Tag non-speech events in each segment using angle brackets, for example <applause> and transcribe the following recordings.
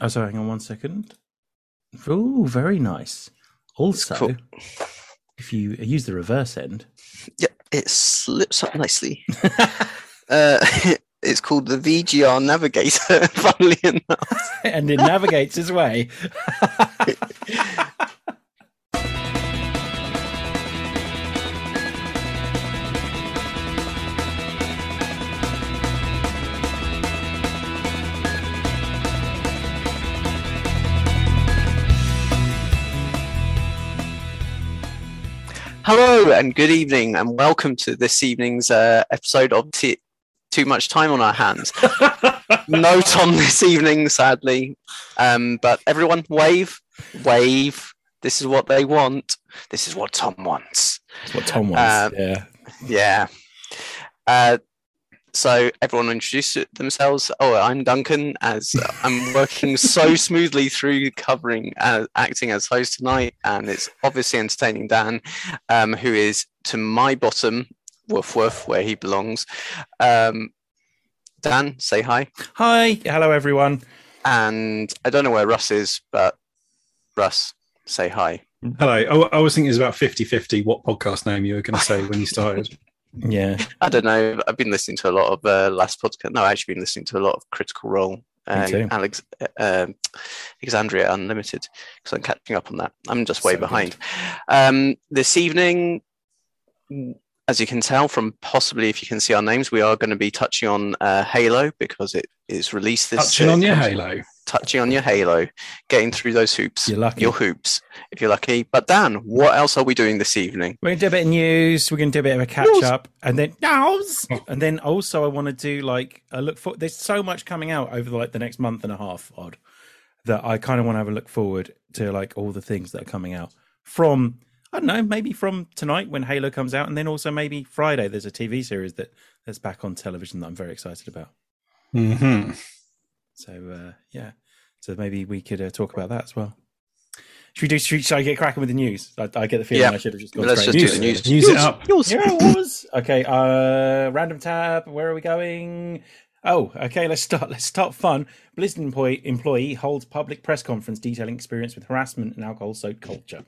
Oh, sorry, hang on one second. Oh, very nice. Also, Cool. if you use the reverse end, Yeah, it slips up nicely. <laughs> uh, <laughs> it's called the VGR Navigator. <laughs> Funnily enough, and it navigates his way. Hello and good evening, and welcome to this evening's uh, episode of T- Too Much Time on Our Hands. <laughs> no Tom this evening, sadly, um, but everyone wave, wave. This is what they want. This is what Tom wants. That's what Tom wants. Um, yeah. Yeah. Uh, so everyone introduce themselves. Oh, I'm Duncan. As I'm working so <laughs> smoothly through covering, uh, acting as host tonight, and it's obviously entertaining Dan, um, who is to my bottom, woof woof, where he belongs. Um, Dan, say hi. Hi. Hello, everyone. And I don't know where Russ is, but Russ, say hi. Hello. I, I was thinking it was about 50 50 what podcast name you were going to say when you started. <laughs> Yeah. I don't know. I've been listening to a lot of uh, last podcast. No, I've actually been listening to a lot of Critical Role and too. Alex, uh, Exandria Unlimited because I'm catching up on that. I'm just way So behind. Um, this evening, as you can tell from possibly if you can see our names, we are going to be touching on uh, Halo because it is released this. Touching uh, on your Halo. Touching on your Halo, getting through those hoops. You're lucky. Your hoops, if you're lucky. But Dan, what else are we doing this evening? We're gonna do a bit of news. We're gonna do a bit of a catch News. up, and then news, and then also I want to do like a look for. There's so much coming out over like the next month and a half, odd, that I kind of want to have a look forward to like all the things that are coming out from. I don't know, maybe from tonight when Halo comes out, and then also maybe Friday. There's a TV series that that's back on television that I'm very excited about. hmm So uh, yeah, so maybe we could uh, talk about that as well. Should we do? Should, should I get cracking with the news? I, I get the feeling Yeah. I should have just gone Let's straight just into do the news. Use it up. Yours. Yeah, it <laughs> was. Okay, uh random tab. Where are we going? Oh, okay, let's start let's start fun. Blizzard employee employee holds public press conference detailing experience with harassment and alcohol soaked culture.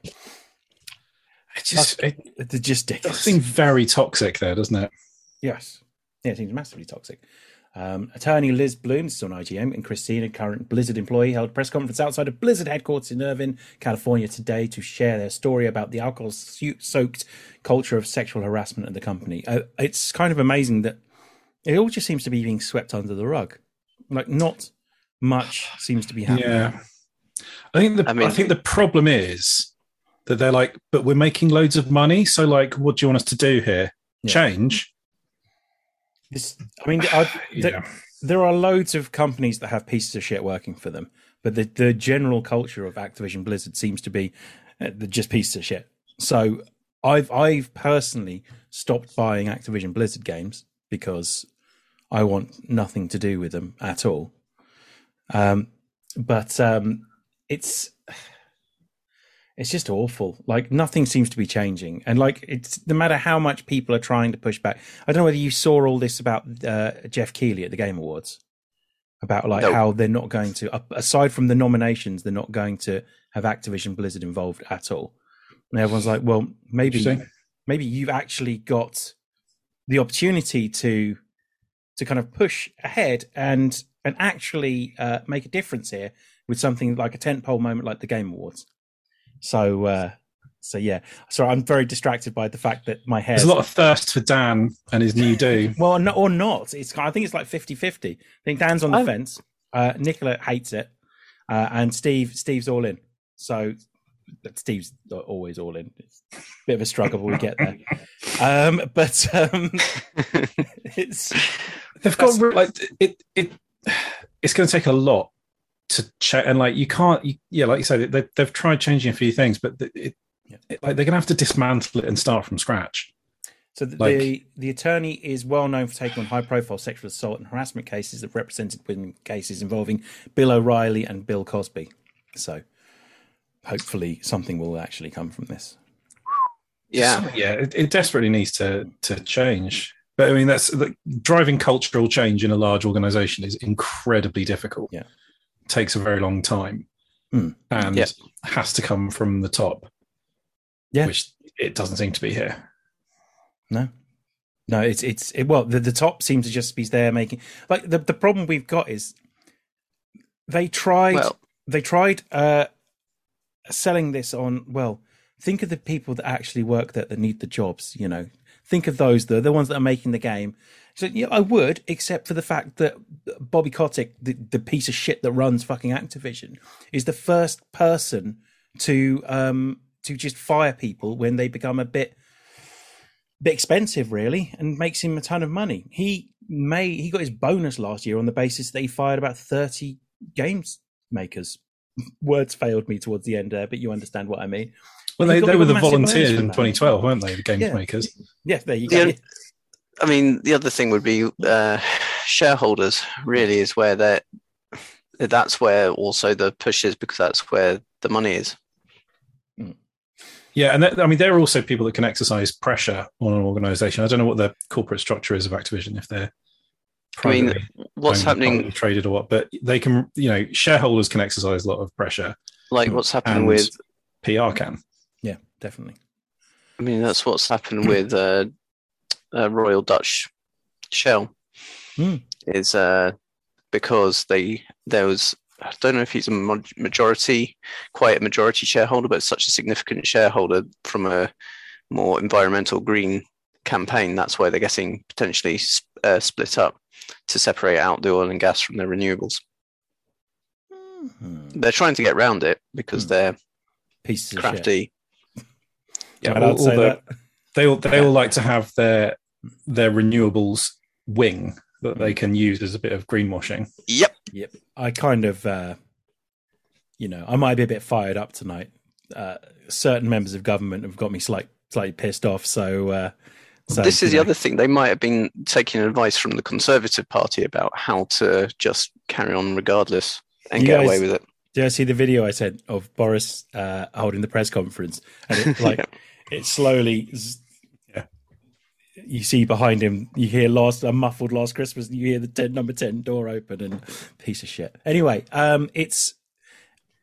It just it It's just does ridiculous. seem very toxic there, doesn't it? Yes. Yeah, it seems massively toxic. Um, attorney Liz Bloom, this is on IGN, and Christina, a current Blizzard employee, held a press conference outside of Blizzard headquarters in Irvine, California today to share their story about the alcohol soaked culture of sexual harassment at the company. Uh, it's kind of amazing that it all just seems to be being swept under the rug. Like, not much seems to be happening. Yeah. I think the I I, think the problem is that they're like, but we're making loads of money. So like, what do you want us to do here? Yeah. Change? This, I mean, <sighs> Yeah. there are loads of companies that have pieces of shit working for them, but the, the general culture of Activision Blizzard seems to be uh, just pieces of shit. So I've I've personally stopped buying Activision Blizzard games because I want nothing to do with them at all. Um, but um, it's it's just awful. Like nothing seems to be changing, and like it's no matter how much people are trying to push back. I don't know whether you saw all this about uh, Geoff Keighley at the Game Awards about like No. how they're not going to, aside from the nominations, they're not going to have Activision Blizzard involved at all. And everyone's like, well, maybe maybe you've actually got the opportunity to to kind of push ahead and and actually uh, make a difference here with something like a tentpole moment like the Game Awards. So uh, so yeah, so I'm very distracted by the fact that my hair. There's a lot of thirst for Dan and his new do. <laughs> well, no, or not. It's I think it's like 50-50. I think Dan's on the I'm- fence. Uh, Nicola hates it, uh, and Steve Steve's all in. So Steve's always all in. It's a bit of a struggle, but we get there. <laughs> Um, but um, <laughs> it's They've got like it. It it's going to take a lot to check, and like you can't. You, yeah, like you said, they, they've tried changing a few things, but it, it, Yeah. it- like they're going to have to dismantle it and start from scratch. So the, Like- the the attorney is well known for taking on high profile sexual assault and harassment cases that represented women cases involving Bill O'Reilly and Bill Cosby. So hopefully something will actually come from this. Yeah. So, yeah, it, it desperately needs to to change. But I mean, that's like, driving cultural change in a large organization is incredibly difficult. Yeah. Takes a very long time Hmm. and Yeah. has to come from the top. Yeah. Which it doesn't seem to be here. No, no, it's it's it, well, the, the top seems to just be there making like the the problem we've got is they tried Well, they tried uh selling this on well think of the people that actually work there that need the jobs you know think of those the the ones that are making the game so yeah i would except for the fact that bobby kotick the, the piece of shit that runs fucking activision is the first person to um to just fire people when they become a bit bit expensive really and makes him a ton of money he may he got his bonus last year on the basis that he fired about 30 games makers <laughs> words failed me towards the end there but you understand what i mean Well, they, they were the volunteers in 2012, weren't they? The games Yeah. makers. yeah there you go Yeah. I mean, the other thing would be uh, shareholders. Really, is where they're. That's where also the push is because that's where the money is. Yeah, and that, I mean, there are also people that can exercise pressure on an organization. I don't know what the corporate structure is of Activision, if they're I mean, What's owned, happening? traded or what, but they can, you know, shareholders can exercise a lot of pressure. Like what's happening with? PR can. yeah definitely I mean, that's what's happened with uh, uh, Royal Dutch Shell. Hmm. Is uh, because they there was I don't know if he's a majority, quite a majority shareholder, but such a significant shareholder from a more environmental green campaign. That's why they're getting potentially s- uh, split up to separate out the oil and gas from the renewables. Mhm. They're trying to get around it because Hmm. they're pieces of shit crafty. Yeah, I'd all- all say the- that. they all they all like to have their their renewables wing that they can use as a bit of greenwashing. Yep. Yep. I kind of, uh, you know, I might be a bit fired up tonight. Uh, certain members of government have got me slight, slightly pissed off. So, uh, so this is you the other thing. They might have been taking advice from the Conservative Party about how to just carry on regardless and You get guys- away with it. Did I see the video I sent of Boris uh, holding the press conference? And it, <laughs> like, it slowly. You see behind him, you hear last a muffled last Christmas, and you hear the 10, number 10 door open and piece of shit. Anyway, um, it's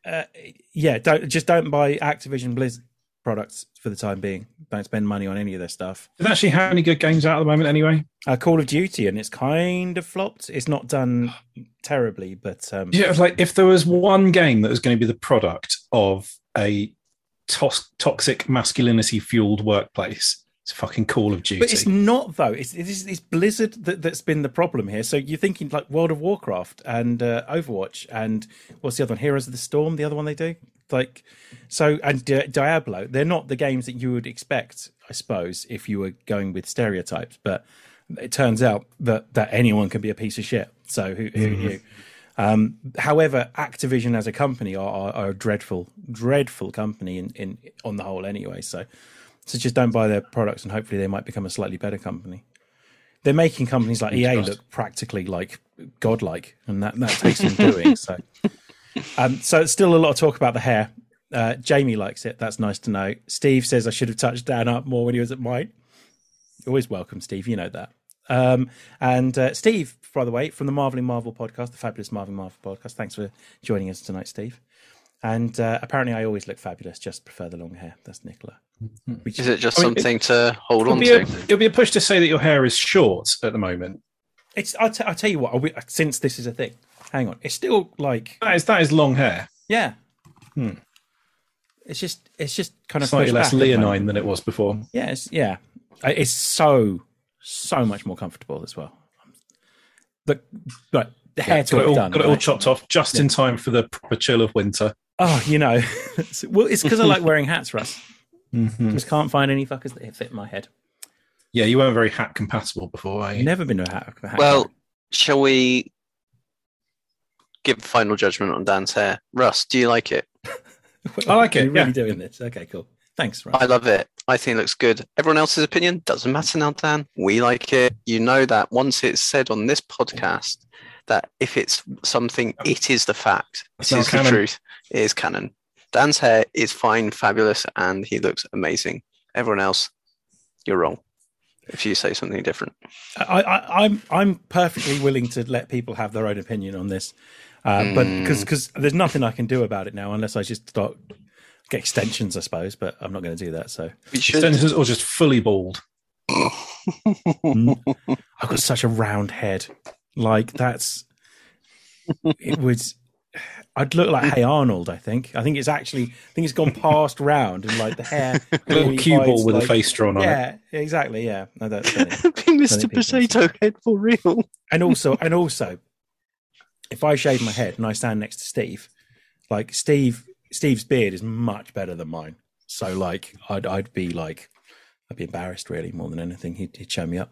uh, yeah, don't just don't buy Activision Blizzard products for the time being. Don't spend money on any of their stuff. Does actually have any good games out at the moment anyway? Uh, Call of Duty, and it's kind of flopped. It's not done terribly, but um, Yeah, like if there was one game that was going to be the product of a tos- toxic masculinity fueled workplace, it's fucking Call of Duty. But it's not though. It's it's, it's Blizzard that, that's been the problem here. So you're thinking like World of Warcraft and uh, Overwatch and what's the other one? Heroes of the Storm. The other one they do like so and Di- Diablo. They're not the games that you would expect, I suppose, if you were going with stereotypes. But it turns out that that anyone can be a piece of shit. So who, who knew? Um, however, Activision as a company are, are, are a dreadful, dreadful company in, in on the whole. Anyway, so so just don't buy their products, and hopefully they might become a slightly better company. They're making companies like EA look practically like godlike, and that that takes some doing. So, <laughs> um, so it's still a lot of talk about the hair. Uh, Jamie likes it. That's nice to know. Steve says I should have touched Dan up more when he was at mine. Always welcome, Steve. You know that. Um, and uh, Steve, by the way, from the Marveling Marvel podcast, the fabulous Marveling Marvel podcast. Thanks for joining us tonight, Steve. And uh, apparently, I always look fabulous. Just prefer the long hair. That's Nicola. Which- Is it just I mean, something to hold on to? a, it'll be a push to say that your hair is short at the moment. It's. I'll, t- I'll tell you what. I'll be- Since this is a thing, hang on. It's still like That is that is long hair, yeah. Hmm. It's just. It's just kind of slightly less back at the leonine than it was before. Yeah. It's, yeah. It's so so much more comfortable as well. The like the hair got it all, done. got it all right? chopped off just in time for the proper chill of winter. Oh, you know. <laughs> well, it's because I like wearing hats, Russ. Mhm. Just can't find any fuckers that fit my head. Yeah, you weren't very hat compatible before, are you? Never been to a hat. a hat Well, shall we give final judgment on Dan's hair? Russ, do you like it? <laughs> I like it, You're really doing this. Okay, cool. Thanks, Russ. I love it. I think it looks good. Everyone else's opinion doesn't matter now, Dan. We like it. You know that once it's said on this podcast that if it's something, it is the fact. It's It now is the truth. It is canon. Dan's hair is fine, fabulous, and he looks amazing. Everyone else, you're wrong. If you say something different, I, I, I'm I'm perfectly willing to let people have their own opinion on this. Uh, But Mm. because there's nothing I can do about it now unless I just start get extensions, I suppose. But I'm not going to do that. So We. Extensions or just fully bald. Mm. <laughs> I've got such a round head. Like that's it would. I'd look like Hey Arnold. I think. I think it's actually. I think it's gone past round and like the hair. <laughs> A little cue ball with like- a face drawn on it. Yeah, exactly. Yeah, no, that's funny. Be Mr. Potato Head for real. and also and also if i shave my head and i stand next to steve like steve steve's beard is much better than mine so like i'd i'd be like i'd be embarrassed really more than anything he'd, he'd show me up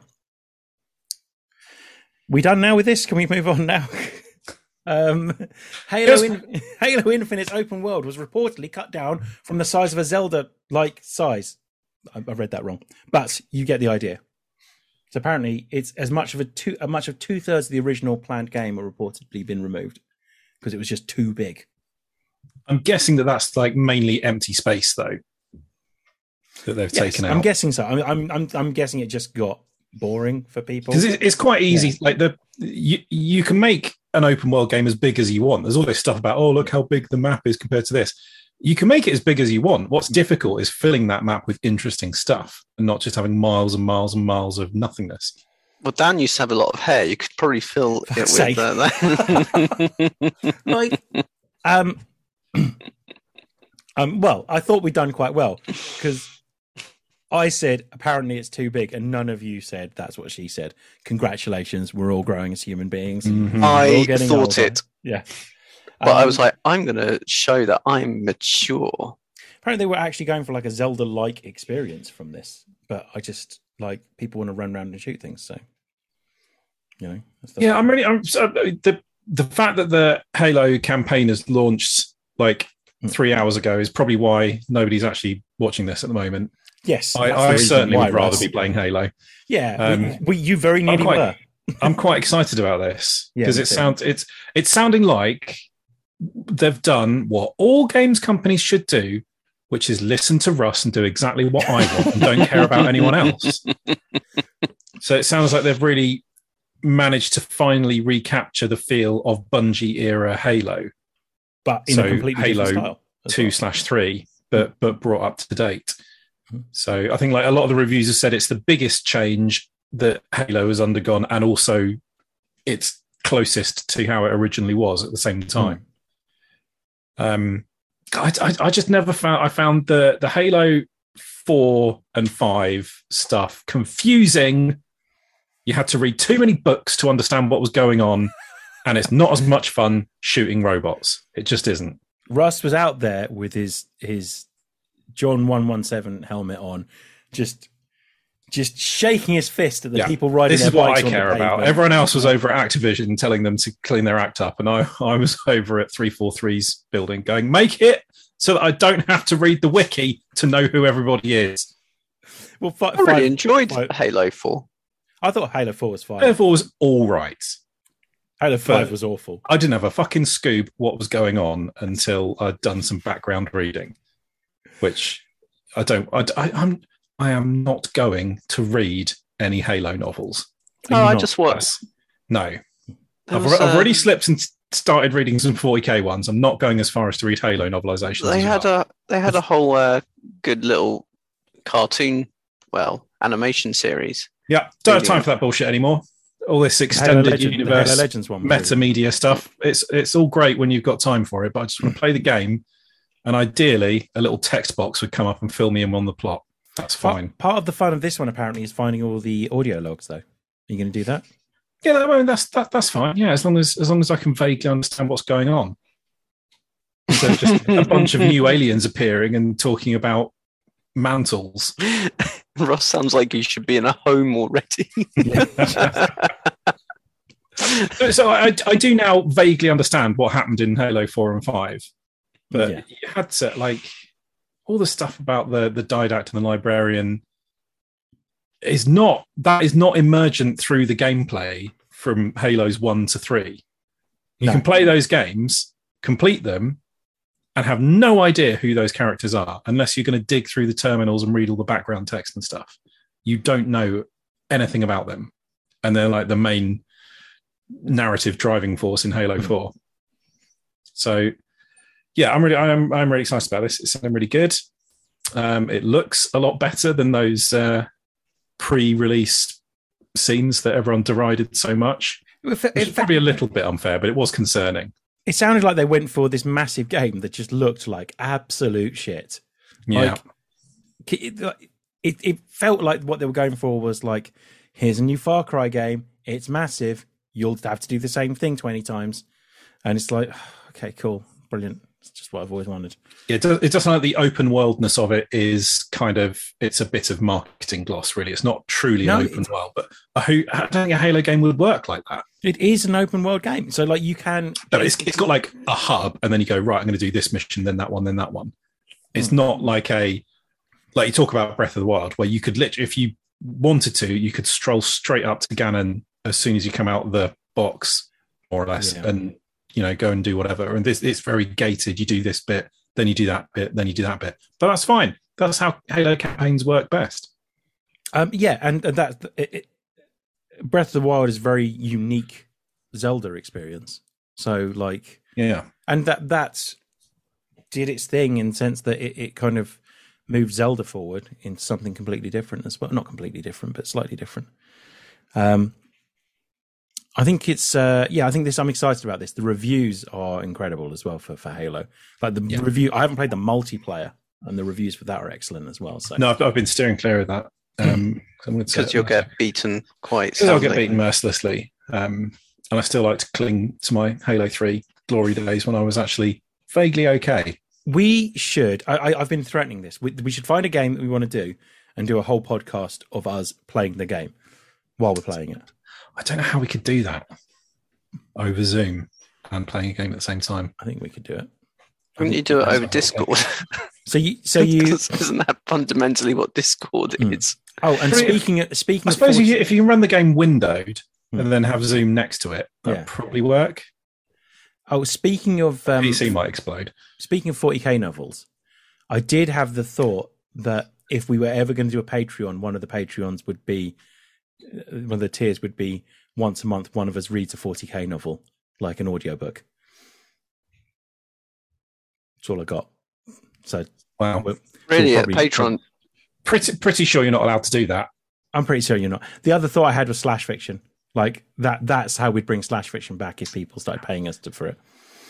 we done now with this can we move on now <laughs> um <laughs> halo. In- halo infinite's open world was reportedly cut down from the size of a zelda like size I, I read that wrong but you get the idea so apparently, it's as much of a two, as much of two thirds of the original planned game are reportedly been removed because it was just too big. I'm guessing that that's like mainly empty space though that they've Yes, taken out. I'm guessing so. I'm, I'm, I'm, I'm guessing it just got boring for people. Because it's, it's quite easy. Yeah. Like the you you can make an open world game as big as you want. There's all this stuff about oh look how big the map is compared to this. You can make it as big as you want. What's difficult is filling that map with interesting stuff and not just having miles and miles and miles of nothingness. Well, Dan used to have a lot of hair. You could probably fill <laughs> it Fuck's with. sake. Uh, <laughs> like, um, <clears throat> um, well, I thought we'd done quite well because I said apparently it's too big, and none of you said that's what she said. Congratulations, we're all growing as human beings. Mhm. I thought older. it, Yeah, but I Um, was like, I'm going to show that I'm mature. apparently they were actually going for like a Zelda-like experience from this, but I just like people want to run around and shoot things, so you know. That's the- Yeah, I'm really. I'm so, the the fact that the Halo campaign has launched like Hmm. three hours ago is probably why nobody's actually watching this at the moment. Yes, I, I certainly would rather be playing Halo. Yeah, Um, we, we, you very nearly quite- were. <laughs> I'm quite excited about this because me it sounds it's it's sounding like they've done what all games companies should do, which is listen to Russ and do exactly what I want and don't care about anyone else. <laughs> So it sounds like they've really managed to finally recapture the feel of Bungie era Halo but in So, a completely Halo style. two well. slash three, but but brought up to date. So I think like a lot of the reviews have said it's the biggest change that Halo has undergone, and also it's closest to how it originally was at the same time. Um, I, I, I just never found I found the the Halo four and five stuff confusing. You had to read too many books to understand what was going on, <laughs> and it's not as much fun shooting robots. It just isn't. Russ was out there with his his John one one seven helmet on, just just shaking his fist at the Yeah. people riding. this their is what I bikes on the care about. Everyone else was over at Activision telling them to clean their act up, and I, I was <laughs> over at 343's building going, make it so that I don't have to read the wiki to know who everybody is. Well, fi- I really five- enjoyed five- Halo 4. I thought Halo Four was fine. Halo Four was all right. Halo Five was awful. I didn't have a fucking scoop what was going on until I'd done some background reading, which I don't. I, I, I'm. I am not going to read any Halo novels. Oh, Are you I not? just was. No, I've, was, I've uh, already slipped and started reading some 40k ones. I'm not going as far as to read Halo novelizations. They had well. a they had a whole uh, good little cartoon, well, animation series. yeah. Don't have time for that bullshit anymore. All this Halo, extended Legend, universe, Halo Legends one. was meta media stuff. It's it's all great when you've got time for it, but I just want <clears throat> to play the game. And ideally, a little text box would come up and fill me in on the plot. That's fine. Part, part of the fun of this one apparently is finding all the audio logs. Though, are you going to do that? Yeah, that- I mean, that's that, that's fine. Yeah, as long as as long as I can vaguely understand what's going on. So just a bunch of new <laughs> aliens appearing and talking about mantles. <laughs> Ross sounds like he should be in a home already. <laughs> so I, I do now vaguely understand what happened in Halo Four and Five, but Yeah. you had to like all the stuff about the the didact and the librarian is not that is not emergent through the gameplay from Halos One to Three. You No. can play those games, complete them, and have no idea who those characters are unless you're going to dig through the terminals and read all the background text and stuff. You don't know anything about them, and they're like the main narrative driving force in Halo Hmm. 4. So yeah, I'm really I'm I'm really excited about this. It's something really good. Um, it looks a lot better than those uh, pre-release scenes that everyone derided so much. Is if- probably a little bit unfair, but it was concerning. it sounded like they went for this massive game that just looked like absolute shit. Yeah, Like, it, it, it felt like what they were going for was like, here's a new Far Cry game. It's massive. You'll have to do the same thing 20 times. And it's like, <sighs> okay, cool. Brilliant. It's just what I've always wanted. it does, it doesn't like the open worldness of it is kind of it's a bit of marketing gloss. Really, it's not truly No, an open world. But I don't think a Halo game would work like that. It is an open world game. So, like, you can. No, it's, it's got like a hub, and then you go right. I'm going to do this mission, then that one, then that one. It's hmm. not like a like you talk about Breath of the Wild, where you could literally, if you wanted to, you could stroll straight up to Ganon as soon as you come out of the box, more or less, Yeah. and you know go and do whatever. And this it's very gated. You do this bit, then you do that bit, then you do that bit. But that's fine. That's how Halo campaigns work best. Um, yeah, and, and that it, it, Breath of the Wild is very unique Zelda experience. So, like, Yeah, and that that did its thing in the sense that it, it kind of moved Zelda forward into something completely different as well. Not completely different, but slightly different. Um, I think it's uh, yeah. I think this. I'm excited about this. The reviews are incredible as well for for Halo. Like the Yeah. review. I haven't played the multiplayer, and the reviews for that are excellent as well. So no, I've, I've been steering clear of that. Um, because you'll get beaten quite. I'll get beaten mercilessly. Um, and I still like to cling to my Halo Three glory days when I was actually vaguely okay. We should. I, I, I've been threatening this. We, we should find a game that we want to do and do a whole podcast of us playing the game while we're playing it. I don't know how we could do that over Zoom and playing a game at the same time. I think we could do it. Couldn't you do it over Discord? <laughs> So you, so you. <laughs> 'Cause isn't that fundamentally what Discord Hmm. is? Oh, and Pretty- speaking of, speaking I suppose Forza- you, if you can run the game windowed Hmm. and then have Zoom next to it, that Yeah. probably work. oh, speaking of um, PC might explode. speaking of 40k novels, I did have the thought that if we were ever going to do a Patreon, one of the Patreons would be one of the tiers would be once a month. One of us reads a 40k novel, like an audiobook. That's all I got. So Wow, we're- Really, We'll at probably- Patreon, pretty pretty sure you're not allowed to do that. I'm pretty sure you're not. The other thought I had was slash fiction. Like that. That's how we'd bring slash fiction back if people started paying us to, for it.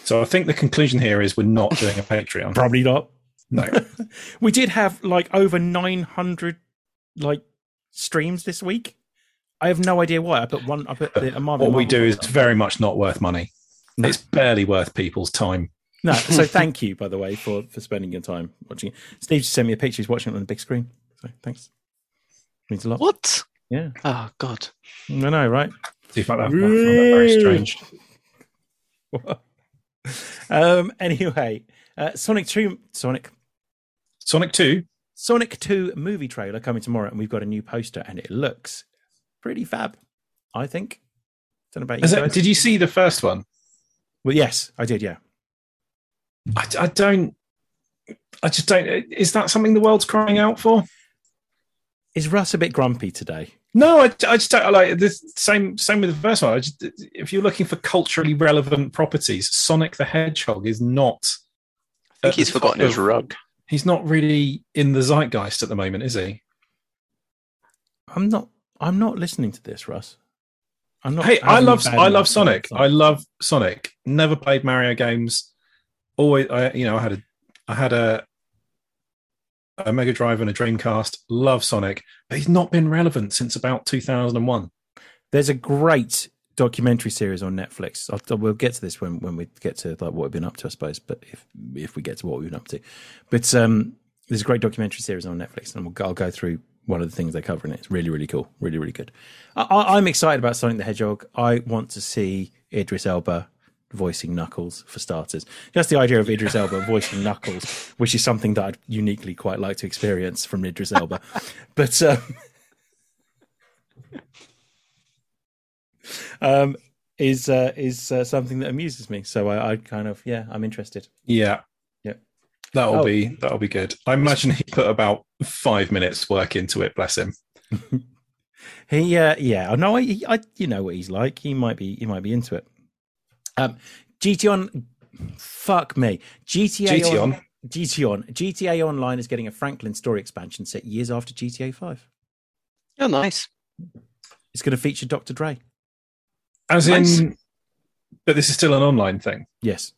So I think the conclusion here is we're not doing a Patreon. Probably not. No, <laughs> We did have like over 900 like streams this week. I have no idea why. I put one. I put the, a Marvel. what we do is one. very much not worth money. No. It's barely worth people's time. no. So <laughs> thank you, by the way, for for spending your time watching. it. Steve just sent me a picture. He's watching it on the big screen. So thanks. Means a lot. what? Yeah, Oh God! I know, right? Do you find that, I find that very strange? <laughs> um. Anyway, uh, Sonic Two, Sonic Sonic Two. Sonic 2 movie trailer coming tomorrow, and we've got a new poster, and it looks pretty fab, I think. Don't know about you Is it, guys. did you see the first one? well, yes, I did, yeah. I, I don't. I just don't. Is that something the world's crying out for? Is Russ a bit grumpy today? No, I, I just don't I like the same. Same with the first one. I just, if you're looking for culturally relevant properties, Sonic the Hedgehog is not. I think he's forgotten top his rug. He's not really in the zeitgeist at the moment, is he? I'm not. I'm not listening to this, Russ. I'm not. Hey, I love I love enough Sonic. I love Sonic. Never played Mario games. Always, I you know, I had a I had a a Mega Drive and a Dreamcast. Love Sonic, but he's not been relevant since about 2001. There's a great documentary series on Netflix. I'll, we'll get to this when, when we get to like what we've been up to, I suppose. But if if we get to what we've been up to, but um, there's a great documentary series on Netflix, and we'll, I'll go through one of the things they cover in it. It's really really cool, really really good. I, I'm excited about Sonic the Hedgehog. I want to see Idris Elba voicing Knuckles for starters. Just the idea of Idris Elba voicing Knuckles, which is something that I'd uniquely quite like to experience from Idris Elba. but um, <laughs> um, is uh, is uh, something that amuses me. So I, I kind of yeah, I'm interested. Yeah. That'll Oh. be that'll be good. I imagine he put about five minutes work into it. Bless him. <laughs> He uh, yeah, I know I, I you know what he's like. He might be he might be into it. Um, GT on Fuck me. GTA, GT on, on. GT on. GTA Online is getting a Franklin story expansion set years after GTA 5. Oh, nice. It's going to feature Dr. Dre. As Nice. in, but this is still an online thing. Yes.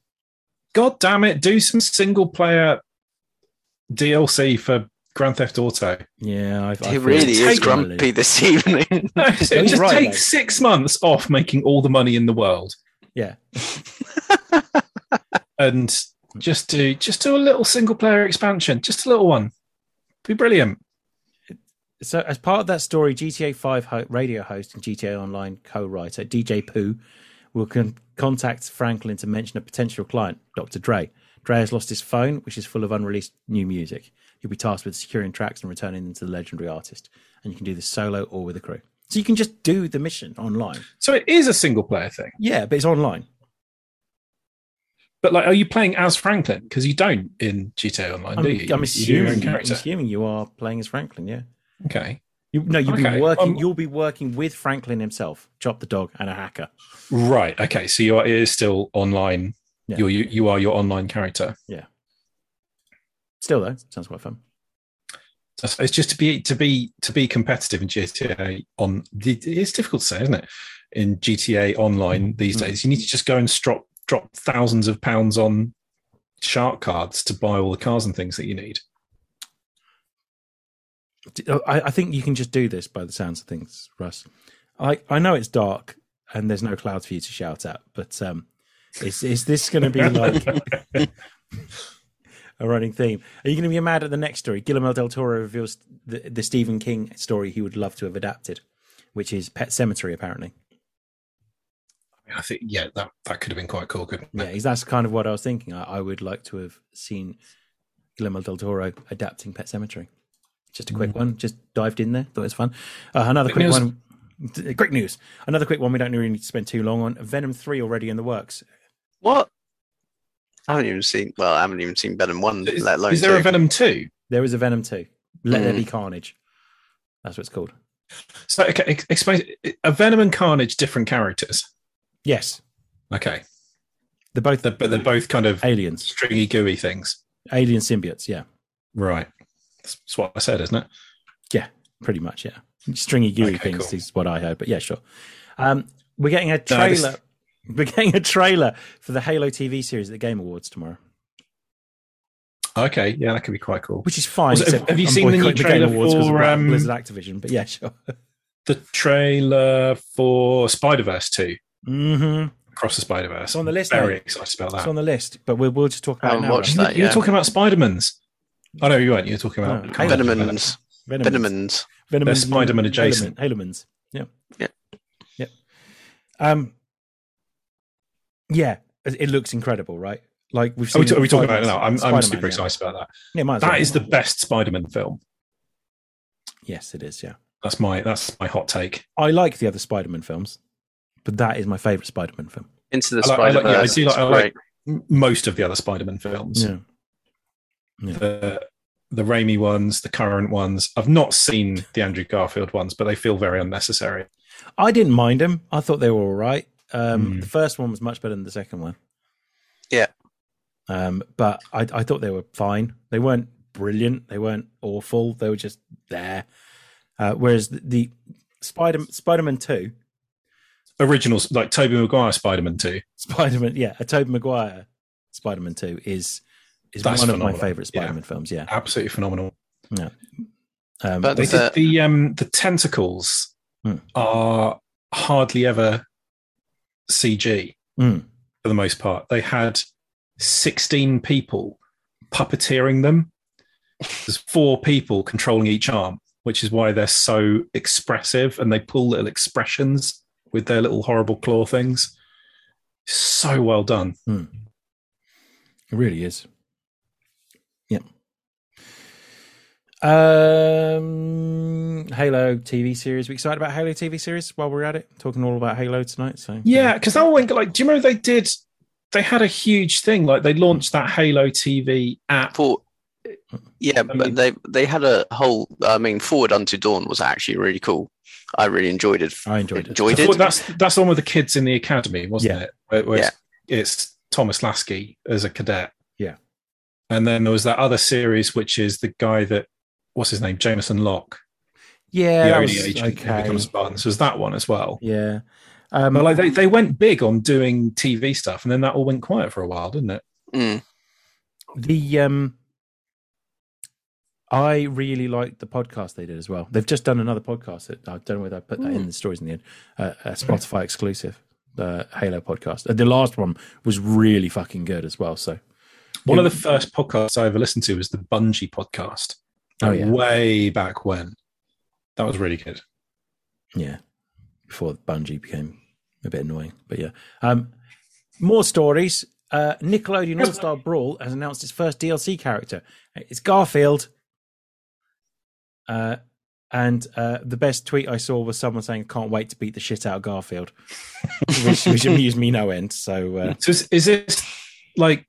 God damn it! Do some single player DLC for Grand Theft Auto. Yeah, I've, I He really is it's grumpy this evening. <laughs> No, he's just right, take though. six months off making all the money in the world Yeah. <laughs> and just do just do a little single player expansion, just a little one. Be brilliant. So, as part of that story, GTA 5 ho- radio host and GTA Online co writer DJ Pooh will con- contact Franklin to mention a potential client, Dr. Dre. Dre has lost his phone, which is full of unreleased new music. He'll be tasked with securing tracks and returning them to the legendary artist. And you can do this solo or with a crew. So, you can just do the mission online. So it is a single player thing. Yeah, but it's online. But like, are you playing as Franklin? Because you don't in GTA Online, I'm, do you? I'm You do your own assuming, I'm assuming you are playing as Franklin, yeah. Okay, You, no, you'll Okay, be working. um, you'll be working with Franklin himself, Chop the dog, and a hacker. right. Okay, so you are, it is still online. Yeah. You're, you you are your online character. Yeah. Still, though, sounds quite fun. So It's just to be to be to be competitive in GTA on. It's difficult to say, isn't it? In GTA Online these Mm. days, you need to just go and drop drop thousands of pounds on shark cards to buy all the cars and things that you need. Oh, I, I think you can just do this by the sounds of things, Russ. I, I know it's dark and there's no clouds for you to shout at, but um, is is this going to be like <laughs> a running theme? Are you going to be mad at the next story? Guillermo del Toro reveals the, the Stephen King story he would love to have adapted, which is Pet Sematary, apparently. I think yeah, that that could have been quite cool, couldn't Yeah, it? he's- that's kind of what I was thinking. I, I would like to have seen Guillermo del Toro adapting Pet Sematary. Just a quick one, just dived in there, thought it was fun. Uh, another Quick quick one, quick news. Another quick one. We don't really need to spend too long on. Venom three already in the works. what? I haven't even seen. Well, I haven't even seen Venom one, Is, let alone is there a. Venom two? There is a Venom two. Let there Mm. be carnage. That's what it's called. So okay, explain. A Venom and Carnage different characters. Yes, Okay, they're both they're, but they're both kind of aliens, stringy, gooey things. alien symbiotes. Yeah, Right. That's, that's what I said, isn't it? yeah, pretty much. Yeah, stringy gooey Okay, things cool. is what I heard. But yeah, sure. Um, we're getting a No, this- trailer. We're getting a trailer for the Halo TV series at the Game Awards tomorrow. Okay, yeah, that could be quite cool. which is fine. Was it- except have you I'm seen the new trailer Game Awards 'cause of for, um, Blizzard Activision? But yeah, sure. The trailer for Spider Verse two, hmm Across the Spider Verse. It's on the list. Very mate. excited about that. It's on the list, but we'll, we'll just talk about I it haven't now. watched right? that You're yet. talking about Spider-Mans. Oh no, you weren't. You're talking about No, Carnage. Venomans. Venomans. Venomans. Venomans. They're Spider-Man adjacent. Halomans. Yeah. Yeah. Yeah. Um. Yeah, it it looks incredible, right? Like we've Are we, ta- are we talking about it now? I'm, I'm super yeah. excited about that. Yeah, might as well. That is the best Spider-Man film. Yes, it is. Yeah, That's my that's my hot take. I like the other Spider-Man films, but that is my favorite Spider-Man film. Into the I like- I Spider like- yeah, I do like- I like- Most of the other Spider-Man films, Yeah. The the Raimi ones, the current ones. I've not seen the Andrew Garfield ones, but they feel very unnecessary. I didn't mind them. I thought they were all right. Um, Mm. The first one was much better than the second one. Yeah. Um, but I, I thought they were fine. They weren't brilliant. They weren't awful. They were just there. Uh, whereas the, the Spider Spider-Man Two, Originals like Tobey Maguire Spider-Man two. Spider-Man, yeah, a Tobey Maguire Spider-Man Two is is That's one of my favorite Yeah. Spider-Man films. Yeah. Absolutely phenomenal. Yeah, um, But They The- did the um the tentacles Hmm. are hardly ever CG mm, for the most part. They had 16 people puppeteering them. There's four people controlling each arm, which is why they're so expressive and they pull little expressions with their little horrible claw things. So well done. it really is. Yeah. Um, Halo TV series. We excited about Halo TV series while we're at it? Talking all about Halo tonight. So Yeah, because that went like, do you remember they did? They had a huge thing. Like they launched that Halo TV app. For, yeah, mean- but they they had a whole. I mean, Forward Unto Dawn was actually really cool. I really enjoyed it. I enjoyed it. Enjoyed I it. thought that's that's the one with the kids in the academy, wasn't Yeah. it? Where, where it's, it's Thomas Lasky as a cadet. Yeah. And then there was that other series, which is the guy that what's his name, Jameson Locke, Yeah, the that only was agent who becomes Spartan. So there's that one as well. Yeah. Um, But like they, they went big on doing TV stuff, and then that all went quiet for a while, didn't it? Mm. the um I really liked the podcast they did as well. They've just done another podcast. That, I don't know whether I put that in the stories in the end. Uh, a Spotify exclusive, the Halo podcast. Uh, the last one was really fucking good as well. So One It- of the first podcasts I ever listened to was the Bungie podcast. Oh, yeah. way back when. That was really good. yeah, before Bungie became a bit annoying. But yeah, um, more stories. Uh, Nickelodeon <laughs> All Star Brawl has announced its first DLC character. It's Garfield. Uh, and uh, the best tweet I saw was someone saying, "Can't wait to beat the shit out of Garfield," <laughs> which, which amused me no end. So uh, So is, is this like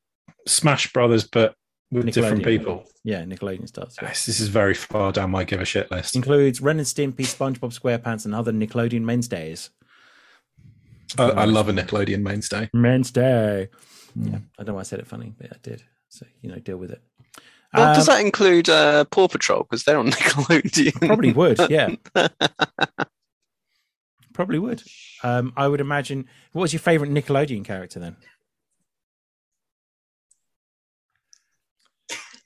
Smash Brothers, but with different people? yeah, Nickelodeon starts. yeah. Yes, this is very far down my give a shit list. Includes Ren and Stimpy, SpongeBob SquarePants, and other Nickelodeon mainstays. I, I love a Nickelodeon mainstay. Mainstay. Hmm. Yeah, I don't know why I said it funny, but I did. So you know, deal with it. Well, does Um, that include uh, Paw Patrol? Because they're on <laughs> Nickelodeon. Probably would, yeah. <laughs> Probably would. Um, I would imagine. What was your favorite Nickelodeon character then?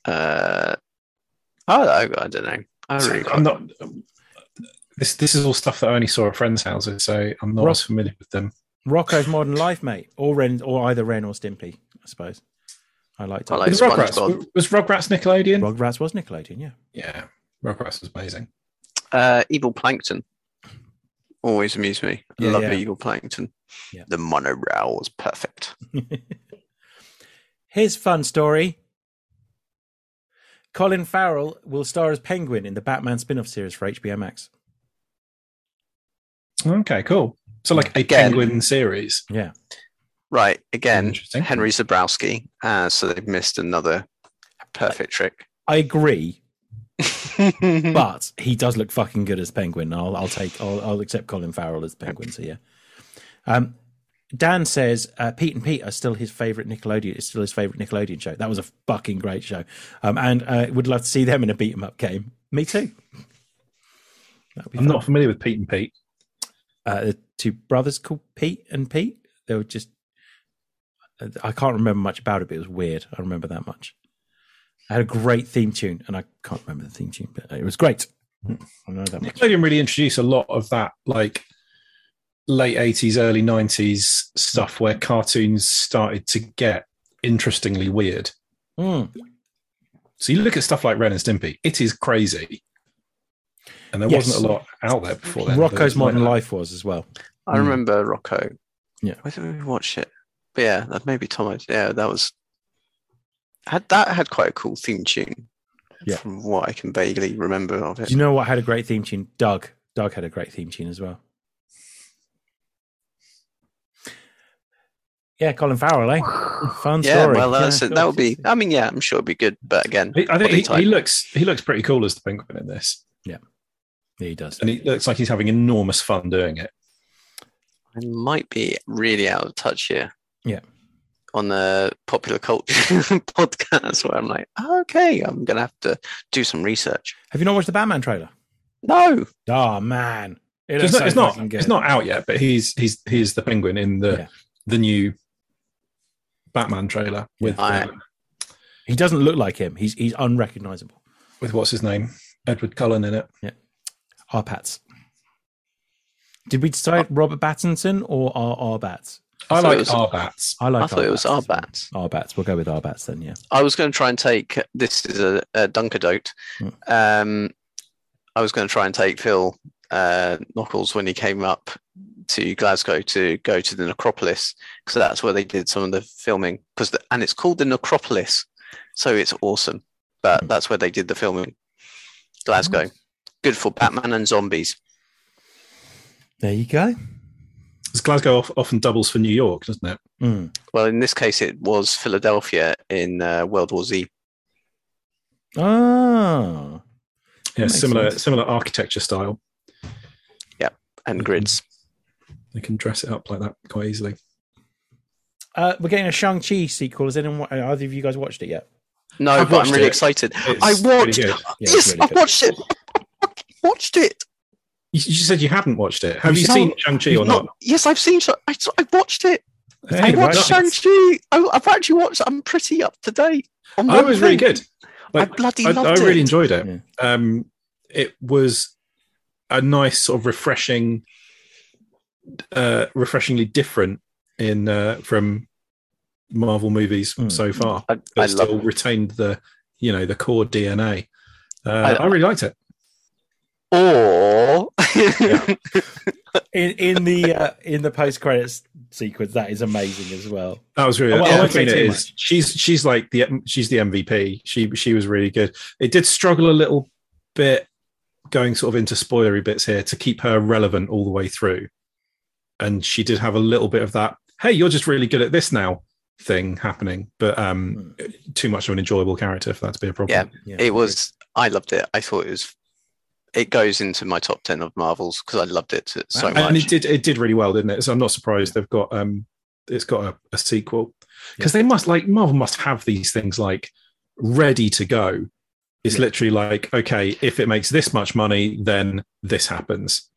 Uh, oh, I, I don't know. I So really I'm not. This this is all stuff that I only saw at friends' houses, so I'm not Rock- as familiar with them. Rocko's Modern Life, mate, or Ren, or either Ren or Stimpy, I suppose. I liked it. I like Was Rugrats, SpongeBob. was Rugrats Nickelodeon? Rugrats was Nickelodeon, yeah. yeah, Rugrats was amazing. Uh, Evil Plankton always amused me. I Yeah, love yeah. Evil Plankton. Yeah. The monorail was perfect. <laughs> Here's fun story. Colin Farrell will star as Penguin in the Batman spin-off series for HBO Max. Okay, cool. So like a Again. penguin series. Yeah. Right. Again, Interesting. Henry Zebrowski. Uh, so they've missed another perfect trick. I agree, but <laughs> but he does look fucking good as Penguin. I'll, I'll take, I'll, I'll accept Colin Farrell as Penguin. So yeah. Um, Dan says uh, Pete and Pete are still his favorite Nickelodeon. It's still his favorite Nickelodeon show. That was a fucking great show, um, and uh, would love to see them in a beat 'em up game. Me too. I'm fun. not familiar with Pete and Pete. uh, the two brothers called Pete and Pete. They were just, I can't remember much about it, but it was weird. I remember that much. I had a great theme tune, and I can't remember the theme tune, but it was great. I know that much. Nickelodeon really introduced a lot of that, like late 80s, early 90s stuff where cartoons started to get interestingly weird. Mm. So you look at stuff like Ren and Stimpy, it is crazy. And there Yes. wasn't a lot out there before then. Rocko's Modern like- Life was as well. I Hmm. remember Rocco. Yeah. Where did we watch it? But yeah, that maybe Tom. Yeah, that was had that had quite a cool theme tune. Yeah. From what I can vaguely remember of it. Do you know what had a great theme tune? Doug. Doug had a great theme tune as well. Yeah, Colin Farrell, eh? Fun yeah, story. well, that's Yeah, it. that would be. I mean, yeah, I'm sure it'd be good. But again, I think he, he looks he looks pretty cool as the penguin in this, Yeah, he does. and he looks like he's having enormous fun doing it. I might be really out of touch here. Yeah. On the popular culture <laughs> podcast, where I'm like, okay, I'm gonna have to do some research. Have you not watched the Batman trailer? No, Oh man, it it's not, so it's not good. it's not out yet, but he's he's he's the penguin in the Yeah. the new Batman trailer with I- uh, He doesn't look like him. He's he's unrecognizable. with what's his name Edward Cullen in it. Yeah, our Pats. Did we decide Robert Pattinson or our our bats? I, I thought like it was- our bats. I like. I thought it was Bats. our bats. Our bats. We'll go with our bats then. Yeah. I was going to try and take this is a, a Dunkerdote. Hmm. Um, I was going to try and take Phil uh, Knuckles when he came up to Glasgow to go to the necropolis because that's where they did some of the filming. Because and it's called the necropolis, so it's awesome. But Hmm. that's where they did the filming. Glasgow, good for Batman and zombies. There you go. Because Glasgow of- often doubles for New York, doesn't it? Mm. Well, in this case, it was Philadelphia in uh, World War Z. Ah. Yeah, similar sense. similar architecture style. Yeah, and Mhm. grids. They can dress it up like that quite easily. Uh, we're getting a Shang Chi sequel. Has anyone? Either of you guys watched it yet? No, I've but I'm really it. excited. It's I watched. good. Yeah, yes, really I good. watched it. I watched it. You, you said you hadn't watched it. Have Have you you seen not? Shang Chi or not? Yes, I've seen. Sha- I, I watched it. Hey, I watched right. Shang Chi. I, I've actually watched. I'm pretty up to date. on Oh, it one was really thing. good. I bloody I, loved I it. really enjoyed it. Yeah. Um, it was a nice sort of refreshing, uh, refreshingly different in uh, from Marvel movies Mm. so far, I, but I still love. retained the you know the core DNA. Uh, I- I, really liked it. Or In in the uh, in the post credits sequence, that is amazing as well. That was really. Oh, well, the I other won't say thing too is, she's she's like the she's the MVP. She she was really good. It did struggle a little bit going sort of into spoilery bits here to keep her relevant all the way through, and she did have a little bit of that. Hey, you're just really good at this now thing happening, but um, too much of an enjoyable character for that to be a problem. Yeah. Yeah, it was. I loved it. I thought it was. It goes into my top ten of Marvels because I loved it so And much. and it did it did really well, didn't it? So I'm not surprised they've got um, it's got a, a sequel because they must like Marvel must have these things like ready to go. It's Yeah. literally like, okay, if it makes this much money, then this happens.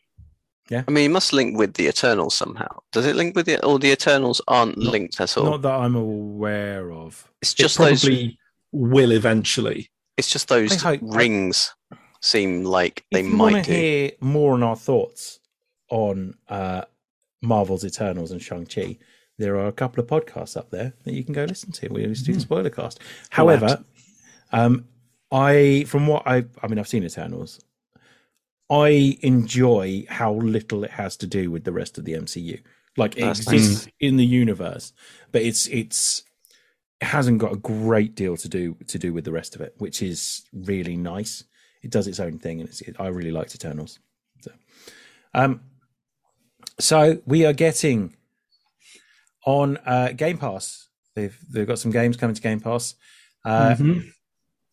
I mean, it must link with the Eternals somehow. Does it link with it? Or the Eternals aren't Not- linked at all? Not that I'm aware of. it's It just those. probably will eventually. It's just those I hope- I- rings seem like they if you want might to do. hear more on our thoughts on uh, Marvel's Eternals and Shang Chi, there are a couple of podcasts up there that you can go listen to. We always do the spoiler cast. However, um, I from what I I mean I've seen Eternals. I enjoy how little it has to do with the rest of the MCU. Like it That's exists in the universe, but it's it's it hasn't got a great deal to do to do with the rest of it, which is really nice. It does its own thing, and it's, it, I really liked Eternals. So, um, so we are getting on uh, Game Pass. They've they've got some games coming to Game Pass. Uh, Mhm.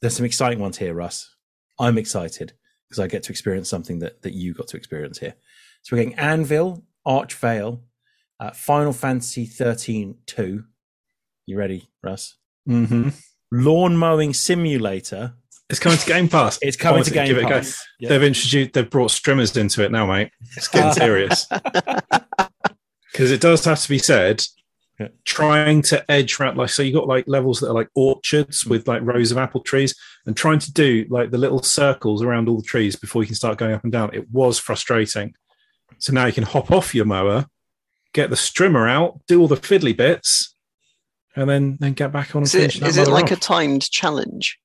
There's some exciting ones here, Russ. I'm excited because I get to experience something that that you got to experience here. So we're getting Anvil, Archvale, uh, Final Fantasy 13 2. You ready, Russ? Mhm. Lawn mowing simulator. It's coming to Game Pass. It's coming to Game give it a go. Pass. Yeah. They've introduced. They've brought streamers into it now, mate. It's getting <laughs> serious. <laughs> because it does have to be said Yeah. trying to edge around like so you got like levels that are like orchards with like rows of apple trees and trying to do like the little circles around all the trees before you can start going up and down it was frustrating so now you can hop off your mower get the strimmer out do all the fiddly bits and then then get back on Is it, is it like a timed challenge?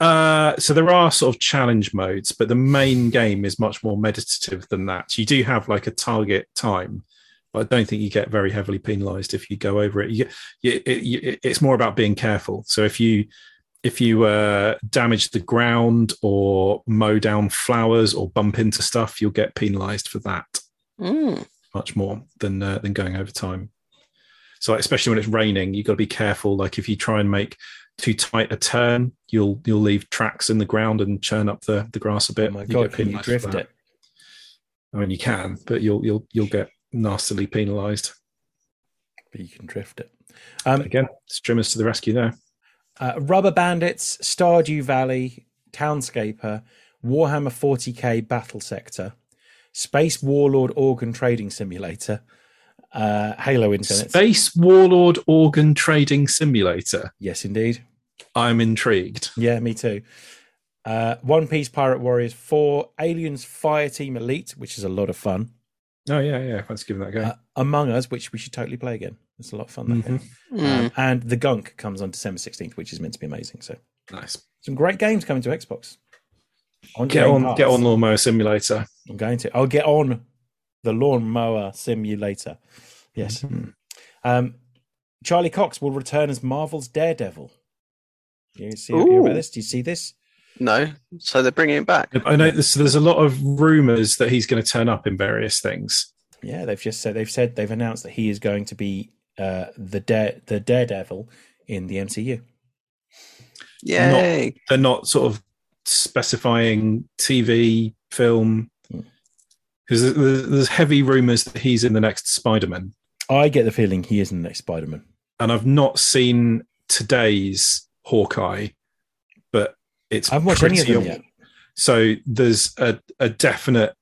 Uh, so there are sort of challenge modes, but the main game is much more meditative than that. You do have like a target time, I don't think you get very heavily penalised if you go over it. You, you, it, you, it's more about being careful. So if you if you uh, damage the ground or mow down flowers or bump into stuff, you'll get penalised for that Mm. much more than uh, than going over time. So like, especially when it's raining, you've got to be careful. Like if you try and make too tight a turn, you'll you'll leave tracks in the ground and churn up the, the grass a bit. Oh my You god, get can you penalised drift it? I mean, you can, but you'll you'll you'll get nastily penalised. But you can drift it. Um, Again, streamers to the rescue there. uh, Rubber Bandits, Stardew Valley, Townscaper, Warhammer 40k Battle Sector, Space Warlord Organ Trading Simulator, uh, Halo Infinite. Space Warlord Organ Trading Simulator. yes, indeed. I'm intrigued. Yeah, me too. Uh, One Piece Pirate Warriors 4, Aliens Fire Team Elite, which is a lot of fun. Oh yeah, yeah. Let's give that a go. Uh, Among Us, which we should totally play again. It's a lot of fun. That game. Mhm. Mm. Um, and The Gunk comes on December 16th, which is meant to be amazing. So Nice. some great games coming to Xbox. On Get on, Pass. get on Lawnmower Simulator. I'm going to. I'll get on the lawnmower simulator. Yes. Mhm. Um, Charlie Cox will return as Marvel's Daredevil. Do You see hear about this? Do you see this? No, so they're bringing it back. I know there's, there's a lot of rumors that he's going to turn up in various things. Yeah, they've just said they've said they've announced that he is going to be uh, the dare the Daredevil in the MCU. Yay! They're not sort of specifying TV, film, Hmm. because there's, there's heavy rumors that he's in the next Spider-Man. I get the feeling he is in the next Spider-Man. and I've not seen today's Hawkeye, but it's I haven't watched any of them yet. So there's a, a definite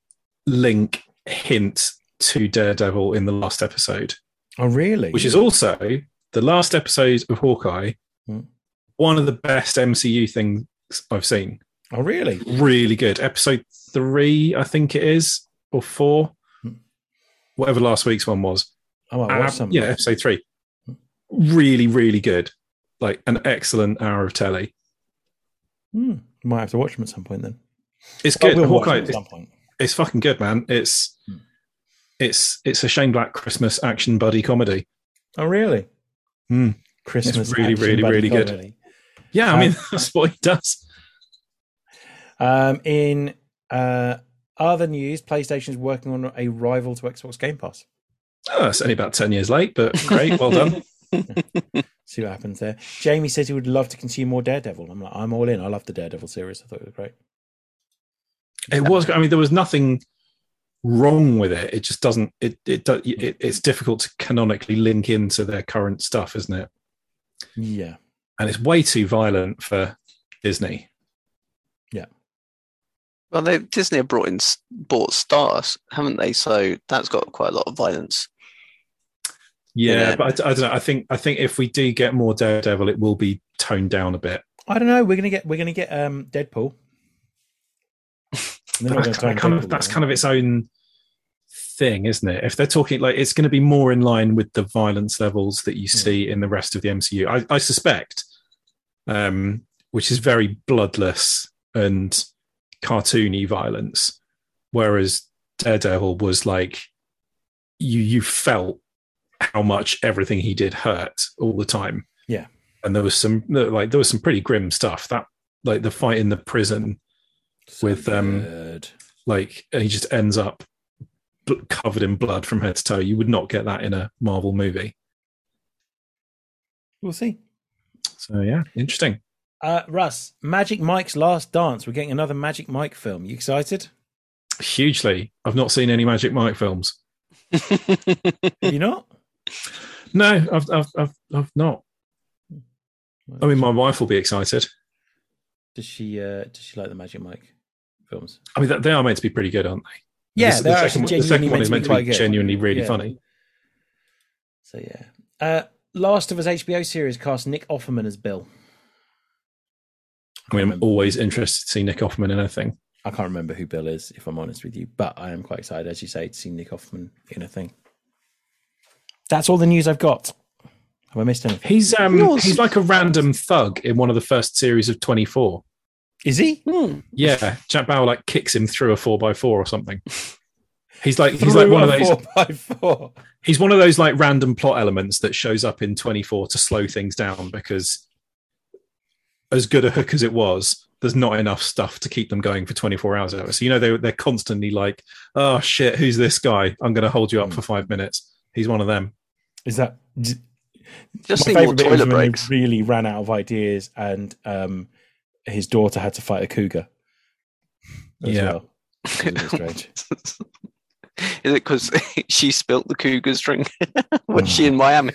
link hint to Daredevil in the last episode, Oh, really? which is also the last episode of Hawkeye. Hmm. One of the best MCU things I've seen. oh, really? Really good. Episode three, I think it is, or four, Hmm. whatever last week's one was. I might watch Um, yeah, episode three. Really, really good. Like an excellent hour of telly. Hmm. Might have to watch them at some point then. It's I good. will watch Hawkeye, at it's, some point. it's fucking good, man. It's Hmm. it's it's a Shane Black Christmas action buddy comedy. Oh, really? Hmm. Christmas. It's really, action really, buddy really good. comedy. Yeah, I Um, mean <laughs> that's what he does. Um, in uh, other news, PlayStation is working on a rival to Xbox Game Pass. Oh, it's only about ten years late, but great, well done. <laughs> See what happens there. Jamie says he would love to consume more Daredevil. I'm like, I'm all in. I love the Daredevil series. I thought it was great. It was. I mean, there was nothing wrong with it. It just doesn't. It it, do- it it's difficult to canonically link into their current stuff, isn't it? Yeah. And it's way too violent for Disney. Yeah. Well, they Disney have brought in s- bought stars, haven't they? So that's got quite a lot of violence. Yeah, Yeah. but I, I don't know. I think I think if we do get more Daredevil, it will be toned down a bit. I don't know. We're gonna get we're gonna get um Deadpool. They're not that, kind of that's kind of its own thing, isn't it? If they're talking like it's going to be more in line with the violence levels that you Hmm. see in the rest of the MCU, I, I suspect, um, which is very bloodless and cartoony violence, whereas Daredevil was like you you felt how much everything he did hurt all the time. Yeah. and there was some like there was some pretty grim stuff that like the fight in the prison So with, um, good. like he just ends up bl- covered in blood from head to toe. You would not get that in a Marvel movie. we'll see. So yeah, interesting. Uh, Russ, Magic Mike's Last Dance. We're getting another Magic Mike film. You excited? Hugely. I've not seen any Magic Mike films. <laughs> You not? No, I've I've I've, I've not. I mean, my wife will be excited. does she uh, does she like the Magic Mike films? I mean, they are meant to be pretty good, aren't they? Yeah, the, they're the actually second, one- the second genuinely one meant is to be meant to be genuinely really Yeah. funny. So yeah. Uh, Last of Us HBO series cast Nick Offerman as Bill. I mean, I'm always interested to see Nick Offerman in anything. I can't remember who Bill is, if I'm honest with you, but I am quite excited, as you say, to see Nick Offerman in a thing. That's all the news I've got. Have I missed anything? He's um Yours- he's like a random thug in one of the first series of 24. Is he? Hmm. Yeah, Jack Bauer like kicks him through a four by four or something. <laughs> He's like he's like one of those Four by four. he's one of those like random plot elements that shows up in 24 to slow things down because as good a hook as it was there's not enough stuff to keep them going for 24 hours so you know they, they're constantly like oh shit who's this guy i'm going to hold you up Mm. for five minutes he's one of them Is that Just my need more favourite bit was toilet when he breaks. really ran out of ideas, and um, his daughter had to fight a cougar. as Yeah. well. It was a bit strange. <laughs> Is it because <laughs> she spilt the Cougars drink? <laughs> Was she in Miami?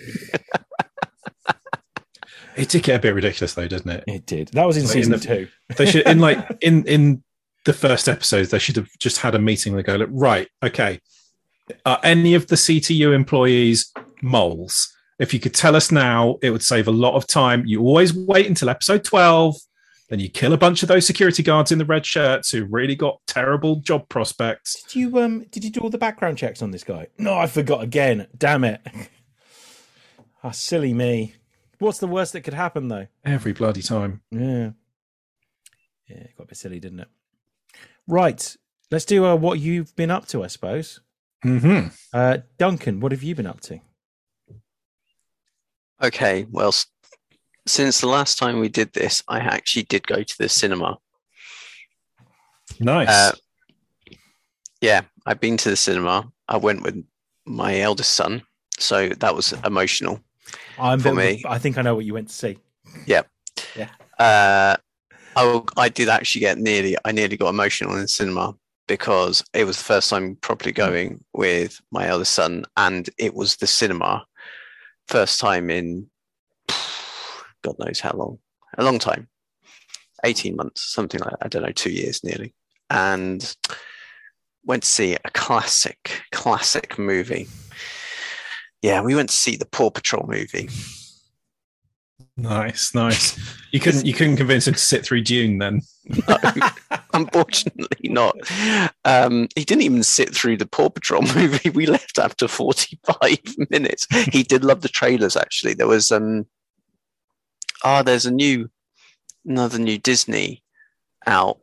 it did get a bit ridiculous though doesn't it It did. That was in Like in season the- two. they should in like in in the first episodes they should have just had a meeting they go look right okay are any of the ctu employees moles if you could tell us now it would save a lot of time you always wait until episode 12 then you kill a bunch of those security guards in the red shirts who really got terrible job prospects Did you um? Did you do all the background checks on this guy? No, I forgot again. Damn it! Ah, silly me. What's the worst that could happen though? every bloody time Yeah. Yeah, it got a bit silly, didn't it? Right. Let's do uh, what you've been up to, I suppose. Mm-hmm. Uh, Duncan, what have you been up to? Okay, well, since the last time we did this, I actually did go to the cinema. nice Uh, yeah, I've been to the cinema. I went with my eldest son, so that was emotional. I'm For bit- me- I think I know what you went to see. Yeah. Yeah. Uh, I did actually get nearly, I nearly got emotional in the cinema. because it was the first time properly going with my eldest son, and it was the cinema. First time in God knows how long, a long time, 18 months, something like. I don't know, two years nearly. And went to see a classic, classic movie. Yeah, we went to see the Paw Patrol movie. Nice, nice. You couldn't you couldn't convince him to sit through Dune then. No, <laughs> <laughs> <laughs> <laughs> unfortunately not. Um, he didn't even sit through the Paw Patrol <laughs> movie. We left after 45 <laughs> minutes. He did love the trailers actually. There was um oh, there's a new another new Disney out.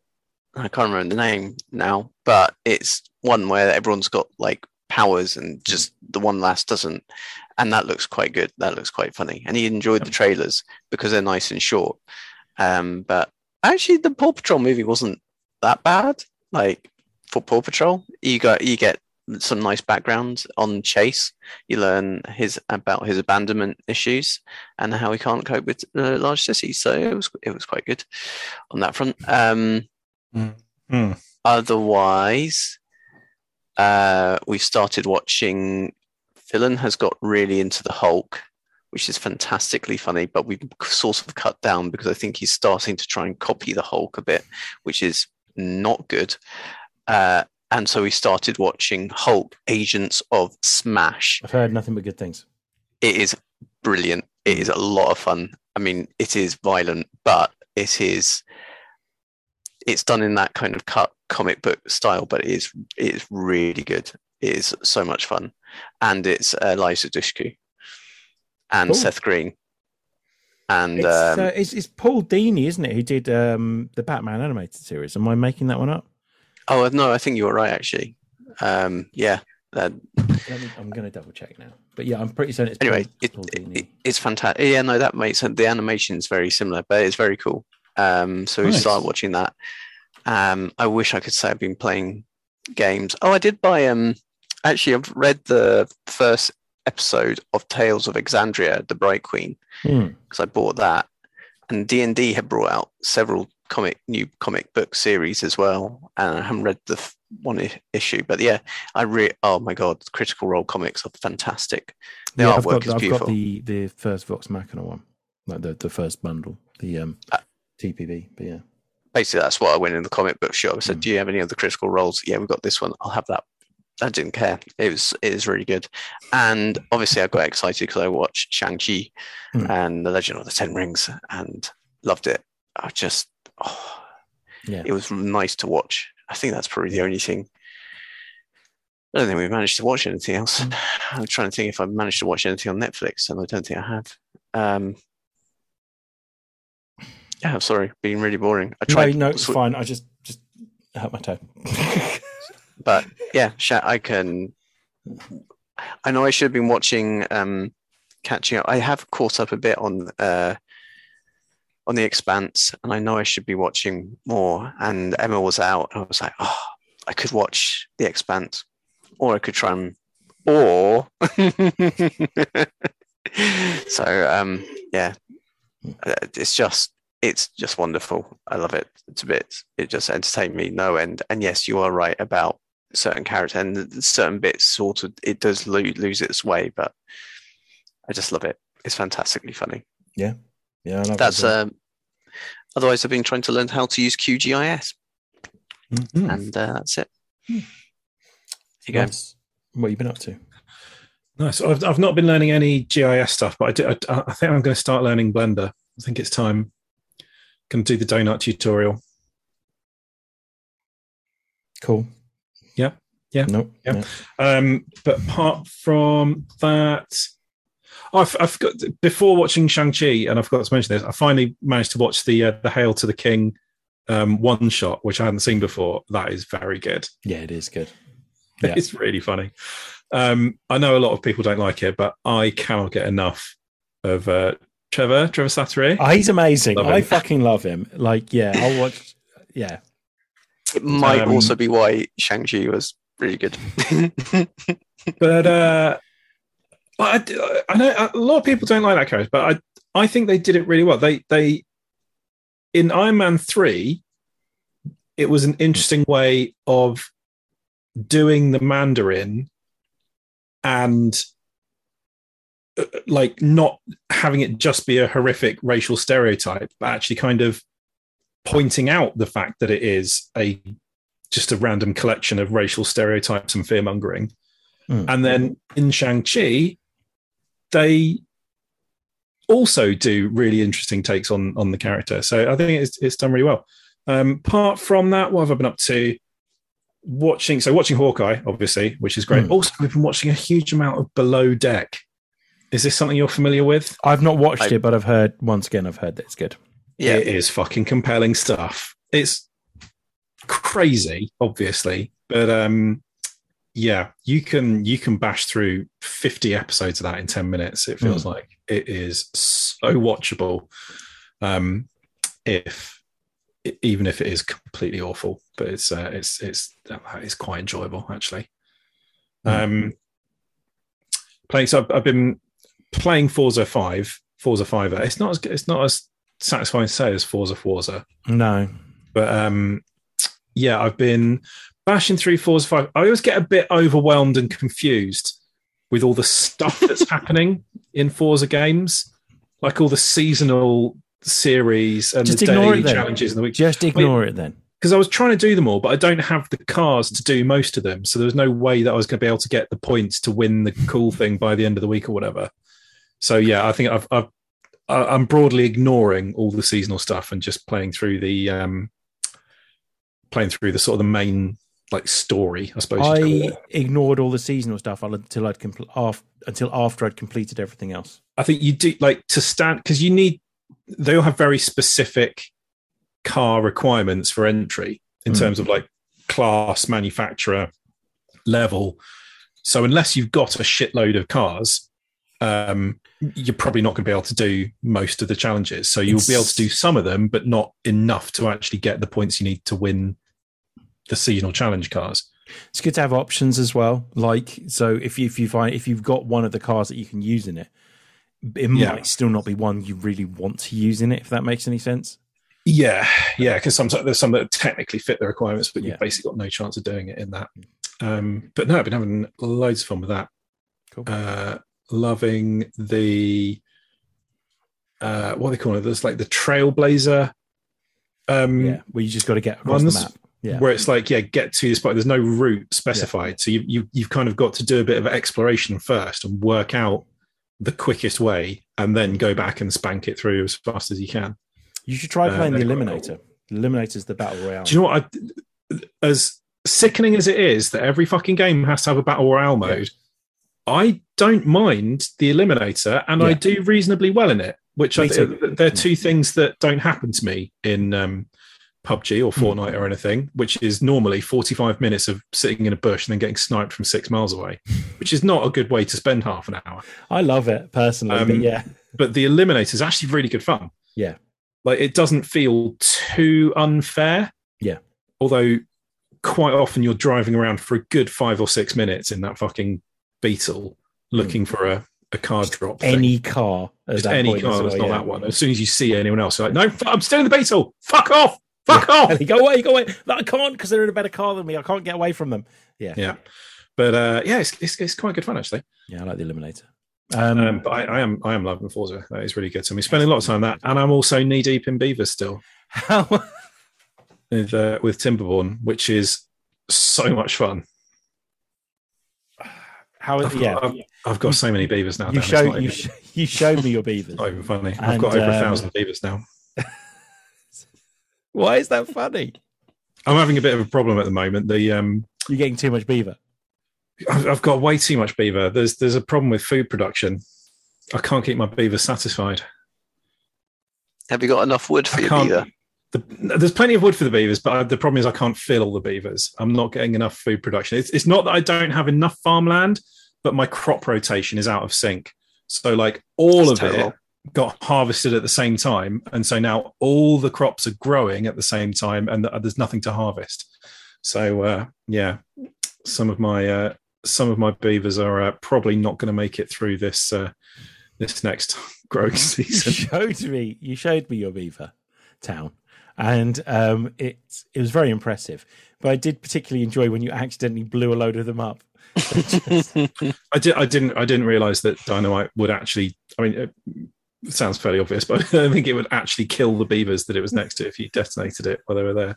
I can't remember the name now, but it's one where everyone's got like powers and just the one last doesn't and that looks quite good that looks quite funny and he enjoyed the trailers because they're nice and short um, but actually the paw patrol movie wasn't that bad like for paw patrol you got you get some nice background on chase you learn his about his abandonment issues and how he can't cope with uh, large cities so it was it was quite good on that front um, Mm. otherwise uh, we've started watching. Villain has got really into the Hulk, which is fantastically funny, but we've sort of cut down because I think he's starting to try and copy the Hulk a bit, which is not good. Uh, and so we started watching Hulk Agents of Smash. I've heard nothing but good things. It is brilliant. It is a lot of fun. I mean, it is violent, but it is it's done in that kind of cut comic book style, but it is it is really good. It is so much fun, and it's uh, Liza Dushku and Cool. Seth Green, and It's, um, uh, it's, it's Paul Dini, isn't it? Who did um, the Batman animated series? Am I making that one up? oh no, I think you were right actually. Um, yeah. Uh, I'm going to double check now. But yeah, I'm pretty certain it's anyway, Paul, it, Paul it, it's fantastic. Yeah, no, that makes sense. The animation is very similar, but it's very cool. Um, so we Nice. started watching that. Um, I wish I could say I've been playing games. Oh, I did buy. Um, actually, I've read the first episode of Tales of Exandria, the Bright Queen, Hmm. because I bought that, and D and D had brought out several comic new comic book series as well, and I haven't read the f- one I- issue, but yeah, I read. oh my god, Critical Role comics are fantastic. The yeah, I've artwork got, is I've beautiful. got the, the first Vox Machina one, like the, the first bundle, the um, Uh, TPB. But yeah, basically that's what I went in the comic book shop. I said, Mm. "Do you have any other critical roles?" Yeah, we've got this one. I'll have that. I didn't care. It was it is really good, and obviously I got excited because I watched Shang Chi Mm. and The Legend of the Ten Rings and loved it. I just oh, yeah. it was nice to watch. I think that's probably the only thing. I don't think we've managed to watch anything else. Mm. <laughs> I'm trying to think if I've managed to watch anything on Netflix, and I don't think I have. Um, yeah, I'm sorry, being really boring. I No, tried. no, it's sw- fine. I just just hurt my toe. <laughs> but yeah, I can. I know I should have been watching, um, catching up. I have caught up a bit on uh, on the Expanse, and I know I should be watching more. And Emma was out, and I was like, oh, I could watch the Expanse, or I could try and, or. <laughs> so um, yeah, Uh, it's just it's just wonderful. I love it. It's a bit. It just entertained me no end. And yes, you are right about certain character and certain bits. Sort of, it does lose, lose its way, but I just love it. It's fantastically funny. yeah, I love That's it. as well. um. Otherwise, I've been trying to learn how to use QGIS, Mhm. and uh, that's it. There you go. Nice. What have you been up to? Nice. I've, I've not been learning any GIS stuff, but I, do, I, I think I'm going to start learning Blender. I think it's time. Can do the donut tutorial. Cool. Yeah. Yeah. Nope. Yeah. no. Um, but apart from that, I've, I've got before watching Shang Chi, and I forgot to mention this. I finally managed to watch the uh, the Hail to the King um, one shot, which I hadn't seen before. That is very good. Yeah, it is good. <laughs> Yeah. It's really funny. Um, I know a lot of people don't like it, but I cannot get enough of uh, Trevor Trevor Slattery. Oh, he's amazing. Love I him. fucking love him. Like, yeah, I'll watch. Yeah, It might Um, also be why Shang Chi was really good. <laughs> but uh, I, I know a lot of people don't like that character, but I I think they did it really well. They they in Iron Man three, it was an interesting way of doing the Mandarin and uh, like not having it just be a horrific racial stereotype, but actually kind of pointing out the fact that it is a just a random collection of racial stereotypes and fear mongering. Mm. And then in Shang-Chi, they also do really interesting takes on on the character. So I think it's it's done really well. Um, apart from that, what have I been up to? Watching so watching Hawkeye, obviously, which is great. Mm. Also, we've been watching a huge amount of Below Deck. Is this something you're familiar with? I've not watched I- it, but I've heard once again. I've heard that it's good. Yeah. It is fucking compelling stuff. It's crazy, obviously, but um, yeah, you can you can bash through fifty episodes of that in ten minutes. It feels like it is so watchable. Um, if even if it is completely awful, but it's uh, it's it's it's quite enjoyable actually. Um, playing so I've, I've been playing Forza Five, Forza Five. It's not as it's not as satisfying to say as Forza Forza, No, but um, yeah, I've been bashing through Forza Five. I always get a bit overwhelmed and confused with all the stuff <laughs> that's happening in Forza games, like all the seasonal series and Just the daily challenges in the week. just ignore it then. Because I was trying to do them all, but I don't have the cars to do most of them, so there was no way that I was going to be able to get the points to win the cool thing by the end of the week or whatever. So yeah, I think I've, I've I'm broadly ignoring all the seasonal stuff and just playing through the um, playing through the sort of the main like story, I suppose. I ignored all the seasonal stuff until I'd compl- af- until after I'd completed everything else. I think you do like to stand because you need. They all have very specific car requirements for entry in Mm. terms of like class, manufacturer, level. So unless you've got a shitload of cars, um, you're probably not going to be able to do most of the challenges. So you'll be able to do some of them, but not enough to actually get the points you need to win the seasonal challenge cars. It's good to have options as well. Like so, if you, if you find if you've got one of the cars that you can use in it, it Yeah. might still not be one you really want to use in it. If that makes any sense. Yeah, yeah, because some there's some that technically fit the requirements, but Yeah. you've basically got no chance of doing it in that. Um, but no, I've been having loads of fun with that. Cool. Uh, loving the uh, what they call it? There's like the Trailblazer, um, yeah, where you just got to get across ones the map. Yeah, where it's like yeah, get to this spot. There's no route specified, so you you you've kind of got to do a bit of exploration first and work out the quickest way, and then go back and spank it through as fast as you can. you should try uh, playing the they're quite Eliminator. The Eliminator's the battle royale. Do you know what? I, as sickening as it is that every fucking game has to have a battle royale mode, I don't mind the Eliminator, and I do reasonably well in it. Which Me I, too. they're two things that don't happen to me in um, PUBG or Hmm. Fortnite or anything. Which is normally forty-five minutes of sitting in a bush and then getting sniped from six miles away, which is not a good way to spend half an hour. I love it personally, but Um, yeah, But the Eliminator is actually really good fun. Yeah. like it doesn't feel too unfair. Yeah. although quite often you're driving around for a good five or six minutes in that fucking Beetle looking for a, a car drop. thing. Hmm. any car. just any car that's well, not yeah. that one. As soon as you see anyone else, you're like, no, I'm still in the Beetle. Fuck off. Fuck off. And they go away, go away. No, I can't because they're in a better car than me. I can't get away from them. Yeah, Yeah. But uh, yeah, it's, it's, it's quite good fun actually. yeah, I like the Eliminator. Um, Um, but I, I am I am loving Forza. That is really good. So I'm spending a lot of time on that, and I'm also knee deep in beavers still how <laughs> with uh, with Timberborn, which is so much fun. how I've, yeah. I've, I've got so many beavers now. you show you even, sh- you showed me your beavers. <laughs> not even funny. I've And, got over a um, thousand beavers now. <laughs> Why is that funny? I'm having a bit of a problem at the moment. The um, You're getting too much beaver. I've, I've got way too much beaver. There's there's a problem with food production. I can't keep my beavers satisfied. Have you got enough wood for I your beaver? The, there's plenty of wood for the beavers, but I, the problem is I can't fill all the beavers. I'm not getting enough food production. It's, it's not that I don't have enough farmland, but my crop rotation is out of sync. So like all That's of terrible. it got harvested at the same time, and so now all the crops are growing at the same time, and there's nothing to harvest. So uh, yeah, some of my uh, some of my beavers are uh, probably not going to make it through this uh, this next <laughs> growing season. You season. showed me. You showed me your beaver. town, and um, it it was very impressive. But I did particularly enjoy when you accidentally blew a load of them up. <laughs> <laughs> I did. I didn't. I didn't realize that dynamite would actually. I mean, it sounds fairly obvious, but <laughs> I don't think it would actually kill the beavers that it was next to if you detonated it while they were there.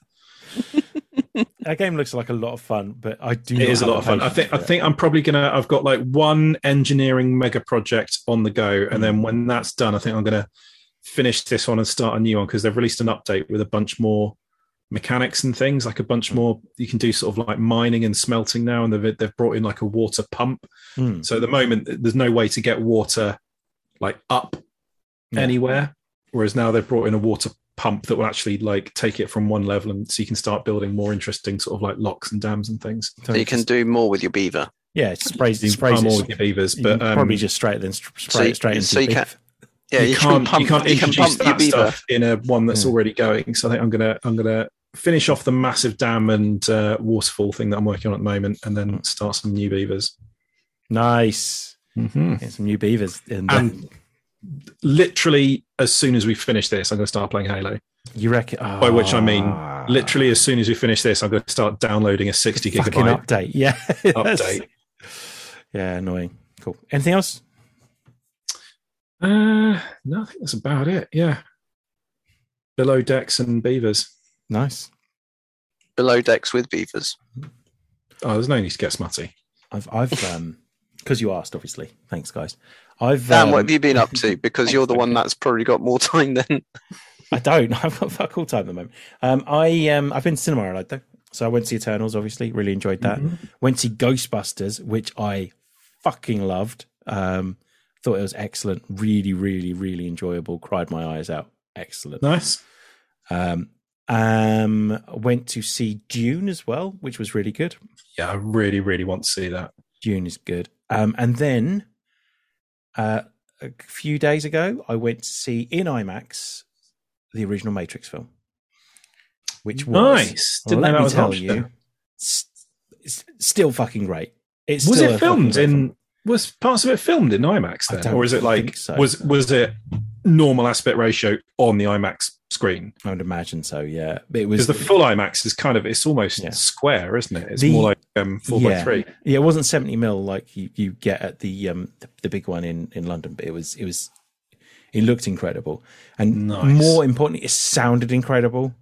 <laughs> that game looks like a lot of fun, but I do. It is a lot of fun. I think. I think I'm probably gonna. I've got like one engineering mega project on the go, and then when that's done, I think I'm gonna finish this one and start a new one because they've released an update with a bunch more mechanics and things like a bunch more you can do sort of like mining and smelting now and they've, they've brought in like a water pump Mm. so at the moment there's no way to get water like up Yeah. anywhere whereas now they've brought in a water pump that will actually like take it from one level and so you can start building more interesting sort of like locks and dams and things So you can do more with your beaver. yeah, it sprays, you it sprays farm all with your beavers but can um, probably just straight then spray so you- it straight into so you beef. can- Yeah, you, you, can't can pump. you can't you can introduce pump your that beaver. stuff in a one that's Yeah. already going. So I think I'm gonna I'm gonna finish off the massive dam and uh, waterfall thing that I'm working on at the moment, and then start some new beavers. Nice. Mm-hmm. Get some new beavers in And literally, as soon as we finish this, I'm going to start playing Halo. you reckon? By which I mean, Ah. Literally, as soon as we finish this, I'm going to start downloading a 60 fucking gigabyte update. Yeah, <laughs> update. Yeah, annoying. Cool. Anything else? Uh, no, I think that's about it. Yeah, below decks and beavers. Nice. Below decks with beavers. Oh, there's no need to get smutty. I've I've um because you asked, obviously. Thanks, guys. I've Dan, um, what have you been up to? <laughs> Because you're the one that's probably got more <laughs> time than. I don't. <laughs> I've got fuck all time at the moment. Um, I um, I've been to cinema a lot though. So I went to see Eternals. Obviously, really enjoyed that. Went to Ghostbusters, which I fucking loved. Um, thought it was excellent. Really, really, really enjoyable. Cried my eyes out. Excellent. Nice. Um, um, went to see Dune as well, which was really good. Yeah, I really, really want to see that. Dune is good. Um, and then uh, a few days ago, I went to see in IMAX the original Matrix film, which was Nice. Didn't let know that me tell you, it's still fucking great. It's was it filmed great film. in? Was parts of it filmed in IMAX then, or is it like so. was was it normal aspect ratio on the IMAX screen? I would imagine so. Yeah, it was the full IMAX is kind of it's almost Yeah. square, isn't it? It's The- more like um, four by three. Yeah, it wasn't seventy mil like you, you get at the um the, the big one in in London, but it was it was it looked incredible, and Nice. more importantly, it sounded incredible.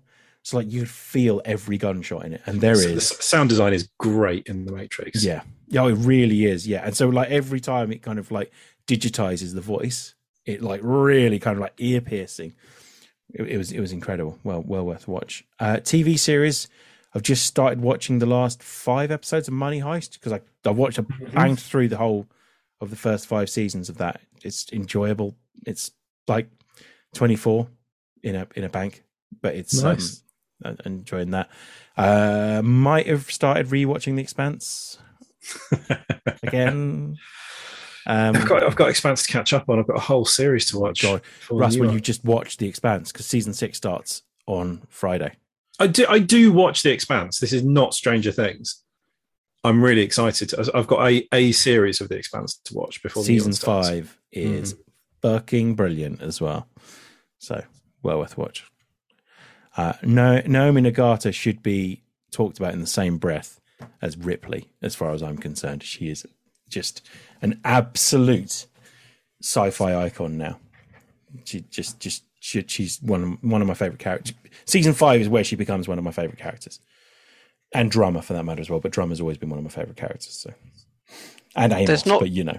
So like you'd feel every gunshot in it, and there So is s- sound design is great in the Matrix. yeah, yeah, it really is. Yeah, and so like every time it kind of like digitizes the voice, it like really kind of like ear piercing. It, it was it was incredible. Well, well worth a watch. Uh, TV series. I've just started watching the last five episodes of Money Heist because I I watched I banged through the whole of the first five seasons of that. It's enjoyable. It's like twenty four in a in a bank, but it's Nice. um, enjoying that. Uh, might have started rewatching The Expanse <laughs> again. Um, I've got I've got Expanse to catch up on. I've got a whole series to watch. God, Russ, when you just watch The Expanse because season six starts on Friday. I do I do watch The Expanse. This is not Stranger Things. I'm really excited. I've got a, a series of The Expanse to watch before season. Mm-hmm. five is fucking brilliant as well. So well worth watch. Uh, no, Naomi Nagata should be talked about in the same breath as Ripley, as far as I'm concerned. She is just an absolute sci-fi icon now. She just, just, she, she's one of one of my favorite characters. Season five is where she becomes one of my favorite characters, and drummer for that matter as well. But drummer's always been one of my favorite characters. So, and Amos, There's not- but you know,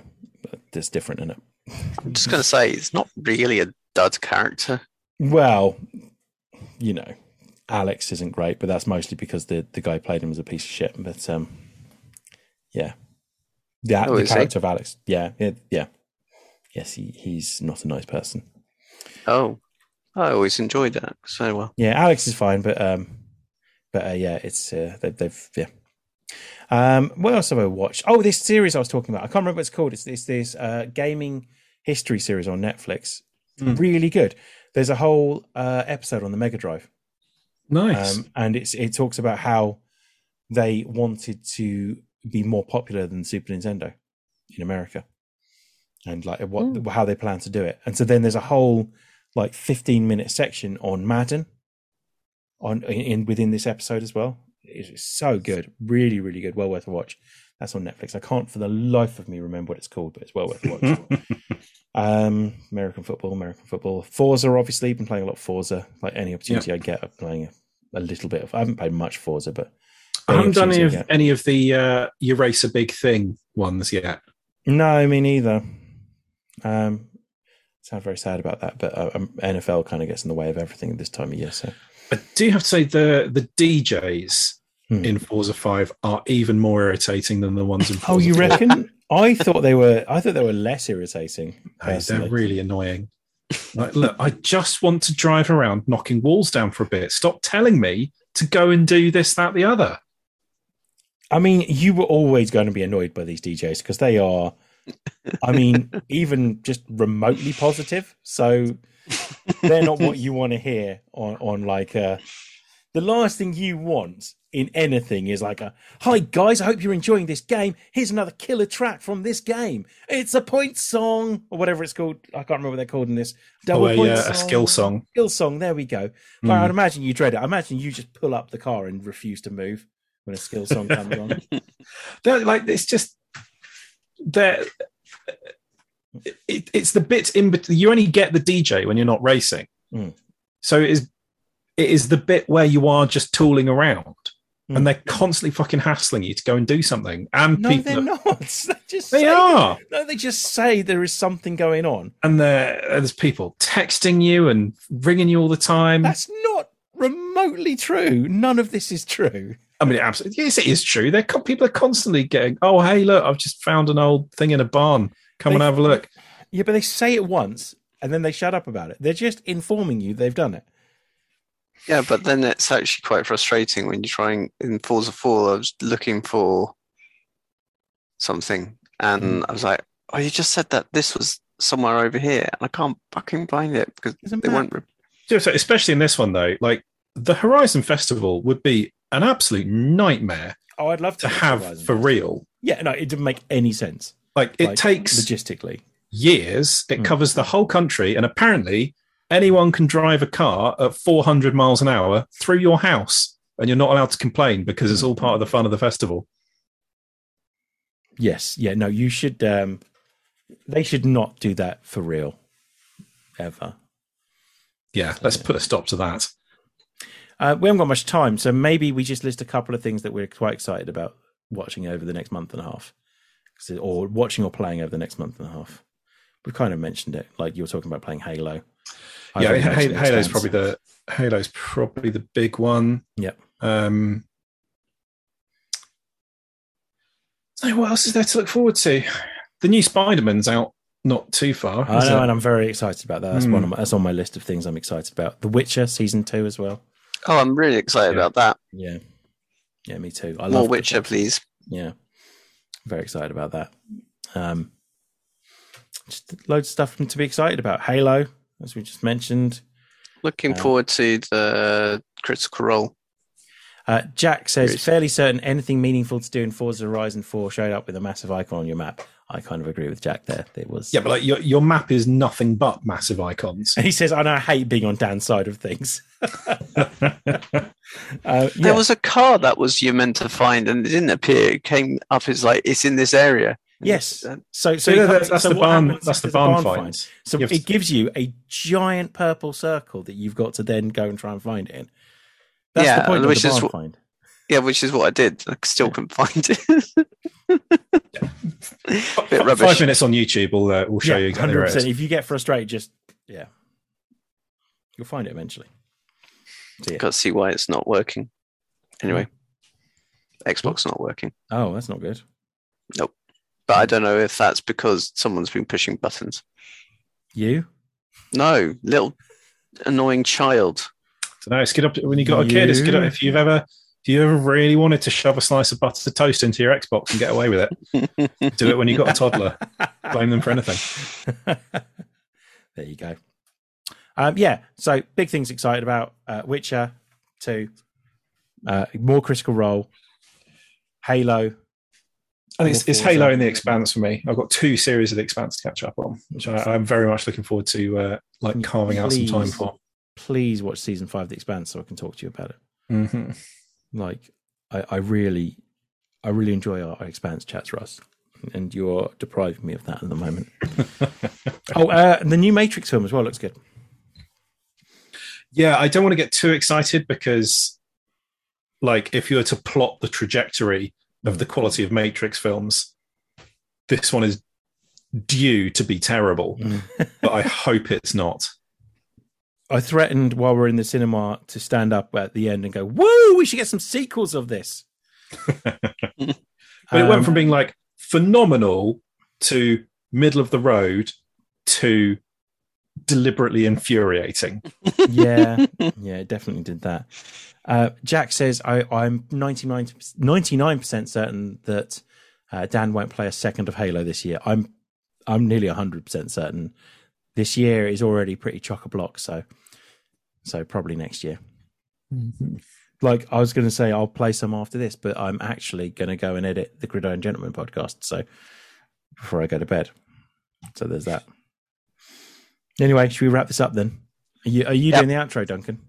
there's different in it. I'm just going to say it's not really a dud character. Well, you know, Alex isn't great, but that's mostly because the the guy who played him was a piece of shit. But um, yeah, yeah, Oh, the is he? character of Alex, yeah, yeah, yeah, yes, he he's not a nice person. Oh, I always enjoyed that. So well, Yeah, Alex is fine, but um, but uh, yeah, it's uh, they, they've yeah. Um, what else have I watched? Oh, this series I was talking about. I can't remember what it's called. It's, it's this uh, gaming history series on Netflix. Hmm. Really good. There's a whole uh, episode on the Mega Drive. Nice. um, and it's it talks about how they wanted to be more popular than Super Nintendo in America, and like what how they plan to do it. And so then there's a whole like 15 minute section on Madden on in, in within this episode as well. It's so good, really, really good. Well worth a watch. That's on Netflix. I can't for the life of me remember what it's called, but it's well worth a watch. <laughs> um, American football, American football. Forza, obviously, been playing a lot of Forza. Like any opportunity I get, I'm playing a, a little bit of. I haven't played much Forza, but I haven't done any of any of the uh, race a big thing ones yet. No, me neither. Um, sound very sad about that, but uh, um, NFL kind of gets in the way of everything at this time of year. So I do have to say the the DJs Hmm. in Forza Five are even more irritating than the ones in. Forza Oh, you 4. reckon? <laughs> I thought they were. I thought they were less irritating. Hey, they're really annoying. Like, look, I just want to drive around knocking walls down for a bit. Stop telling me to go and do this, that, the other. I mean, you were always going to be annoyed by these DJs because they are. I mean, <laughs> even just remotely positive. So they're not what you want to hear on on like uh the last thing you want in anything is like a hi guys i hope you're enjoying this game here's another killer track from this game it's a point song or whatever it's called i can't remember what they're called in this double Oh, a, point uh, a skill song. skill song there we go but Mm. i'd imagine you dread it i imagine you just pull up the car and refuse to move when a skill song comes on <laughs> They're like it's just they're it, it's the bits in between. You only get the DJ when you're not racing, Mm. so it is it is the bit where you are just tooling around, Mm. and they're constantly fucking hassling you to go and do something. And no people, they're not <laughs> they just they say, are, no they just say there is something going on and there's people texting you and ringing you all the time. that's not remotely true none of this is true I mean, absolutely, yes, it is true. They're co- people are constantly getting, oh, hey, look, I've just found an old thing in a barn. Come and have a look. Yeah, but they say it once and then they shut up about it. They're just informing you they've done it. Yeah, but then it's actually quite frustrating when you're trying in Forza 4. I was looking for something and mm. I was like, oh, you just said that this was somewhere over here and I can't fucking find it because There's a they map. won't. Re- Yeah, so especially in this one though, like the Horizon Festival would be an absolute nightmare Oh, I'd love to, to have for real. Yeah, no, it didn't make any sense. Like it Like, takes logistically. years. It Mm. covers the whole country, and apparently anyone can drive a car at 400 miles an hour through your house, and you're not allowed to complain because it's all part of the fun of the festival. Yes, yeah, no, you should. um They should not do that for real, ever. Yeah, let's put a stop to that. Uh, we haven't got much time, so maybe we just list a couple of things that we're quite excited about watching over the next month and a half, or watching or playing over the next month and a half. We've kind of mentioned it, like you were talking about playing Halo. I've yeah, already Ha- Halo's probably the Halo's probably the big one. Yep. Um, so what else is there to look forward to? The new Spider-Man's out not too far. I know, it? and I'm very excited about that. That's Hmm. one of my, that's on my list of things I'm excited about. The Witcher season two as well. Oh, I'm really excited Yeah. about that. Yeah, yeah, me too. I More love Witcher, please. Yeah, very excited about that. Um, just loads of stuff to be excited about. Halo, as we just mentioned. Looking Um, forward to the Critical Role. Uh, Jack says, Curious. fairly certain anything meaningful to do in Forza Horizon 4 showed up with a massive icon on your map. I kind of agree with Jack there. It was. Yeah, but like your your map is nothing but massive icons. And <laughs> he says, I know I hate being on Dan's side of things. <laughs> Uh, yeah. There was a car that was you meant to find and it didn't appear. It came up as like, it's in this area. Yes. Uh, So, so, So yeah, that's, that's so the barn. happens That's is the there's a barn find. So You it gives you a giant purple circle that you've got to then go and try and find it in. That's Yeah, the point of which the is what- find. Yeah, which is what I did. I still couldn't find it. F- Bit Five minutes on YouTube will uh, will show you yeah, exactly where it is. If you get frustrated, just yeah, you'll find it eventually. So, yeah. Got to see why it's not working. Anyway, Xbox not working. Oh, that's not good. Nope. But I don't know if that's because someone's been pushing buttons. You? No, little annoying child. So no, it's good up when you got a kid. It's good up if you've ever if you ever really wanted to shove a slice of buttered toast into your Xbox and get away with it. <laughs> Do it when you've got a toddler. Blame them for anything. <laughs> there you go. Um, yeah, so big things excited about uh, Witcher 2, uh, more Critical Role, Halo, And it's, it's Halo in The out. Expanse for me. I've got two series of The Expanse to catch up on, which I, I'm very much looking forward to, uh, like carving out some time for. Please watch season five of The Expanse so I can talk to you about it. hmm Like, I, I really, I really enjoy our, Expanse chats, Russ, and you're depriving me of that at the moment. <laughs> oh, uh, and the new Matrix film as well looks good. Yeah, I don't want to get too excited because, like, if you were to plot the trajectory of the quality of Matrix films, this one is due to be terrible. but I hope it's not. I threatened while we're in the cinema to stand up at the end and go, "Woo! We should get some sequels of this." <laughs> But it went Um, from being like phenomenal to middle of the road to deliberately infuriating. <laughs> yeah, yeah, it definitely did that. Uh, Jack says, I, I'm 99 percent certain that uh, Dan won't play a second of Halo this year. I'm I'm nearly hundred percent certain. This year is already pretty chock a block, so so probably next year. Like I was going to say, I'll play some after this, but I'm actually going to go and edit the Gridiron Gentleman podcast. So before I go to bed, so there's that. Anyway, should we wrap this up then? Are you, are you Yep. doing the outro, Duncan?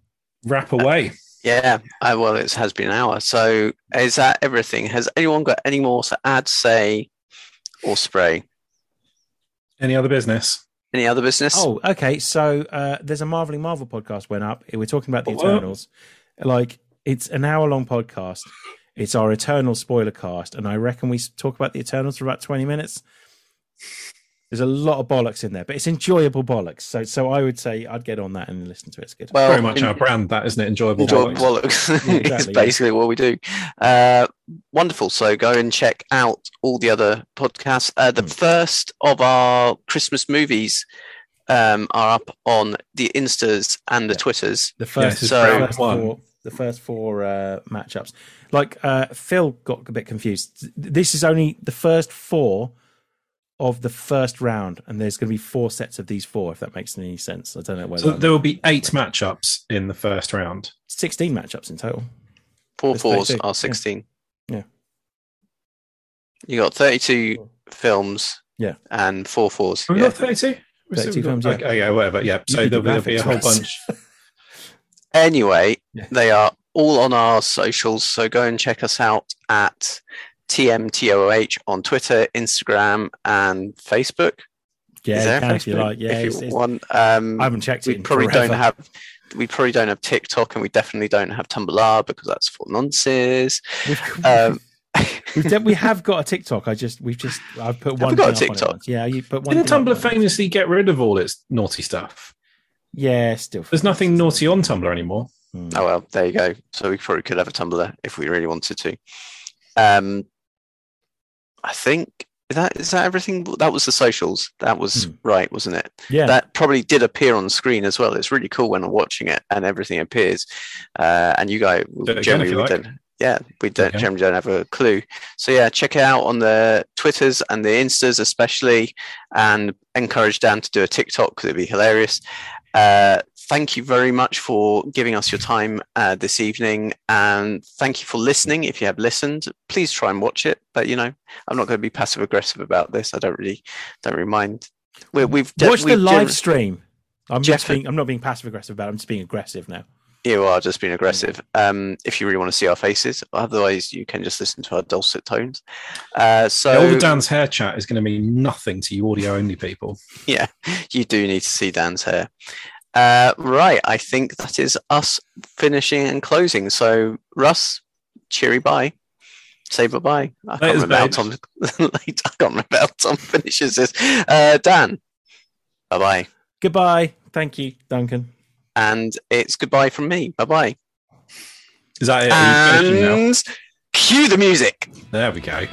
Wrap away. Yeah, uh, well, it has been an hour. So is that everything? Has anyone got any more to add, say, or spray? Any other business? Any other business? Oh, okay. So uh, there's a Marveling Marvel podcast went up. We're talking about the What? Eternals. Like it's an hour long podcast. It's our Eternal spoiler cast, and I reckon we talk about the Eternals for about twenty minutes. There's a lot of bollocks in there, but it's enjoyable bollocks. So, so I would say I'd get on that and listen to it. It's good. well, Very much in- our brand, that isn't it? Enjoyable. enjoy bollocks. bollocks. Yeah, <laughs> it's exactly, yeah. basically what we do. Uh, wonderful. So go and check out all the other podcasts. Uh, the Hmm. first of our Christmas movies um, are up on the Instas and the Yeah. Twitters. the first, this So- the first one. four, the first four uh, matchups. Like uh, Phil got a bit confused. This is only the first four of the first round, and there's going to be four sets of these four. If that makes any sense, I don't know whether So there will be eight matchups in the first round. sixteen matchups in total. Four There's fours 32, are 16. Yeah. You got 32 films Yeah. and four fours. Have we Yeah. got 32? 32 films, yeah. Okay, yeah, whatever. Yeah. You So there'll, be- there'll be a whole bunch. <laughs> Anyway, Yeah. they are all on our socials. So go and check us out at TMTOH on Twitter, Instagram, and Facebook. Is Yeah, there you can a if you like. Yeah, if you it's- want. Um, I haven't checked we it. in probably forever. don't have. We probably don't have TikTok, and we definitely don't have Tumblr because that's for nonsense. We've, Um, <laughs> we've de- we have got a TikTok. I just we've just I've put one. we got a up on TikTok? Yeah, you put one. Didn't Tumblr on famously get rid of all its naughty stuff? Yeah, still. There's nothing naughty on Tumblr anymore. Hmm. Oh well, there you go. So we probably could have a Tumblr if we really wanted to. Um, I think is that is that everything. That was the socials. That was Hmm. right, wasn't it? Yeah, That probably did appear on screen as well. It's really cool when I'm watching it and everything appears. Uh, and you guys Do it again you we like. don't. Yeah, we don't Okay. generally don't have a clue. So yeah, check it out on the Twitters and the Instas especially, and encourage Dan to do a TikTok because it'd be hilarious. Uh, thank you very much for giving us your time uh, this evening, and thank you for listening. If you have listened, please try and watch it. But you know, I'm not going to be passive aggressive about this. I don't really, don't really mind. We, we've de- watch the we've live gener- stream. I'm Jeff- just being. I'm not being passive aggressive about. it. I'm just being aggressive now. You are just being aggressive. Um, if you really want to see our faces, otherwise you can just listen to our dulcet tones. Uh, so all the Dan's hair chat is going to mean nothing to you audio only people. <laughs> yeah, you do need to see Dan's hair. Uh, right, I think that is us finishing and closing. So Russ, cheery bye. Say bye bye. I can't Laters, remember how babes. Tom. <laughs> I can't remember how Tom <laughs> finishes this. Uh, Dan, bye bye, Goodbye. Thank you, Duncan. and it's goodbye from me. Bye bye. Is that it? Are you finishing now? And cue the music. There we go.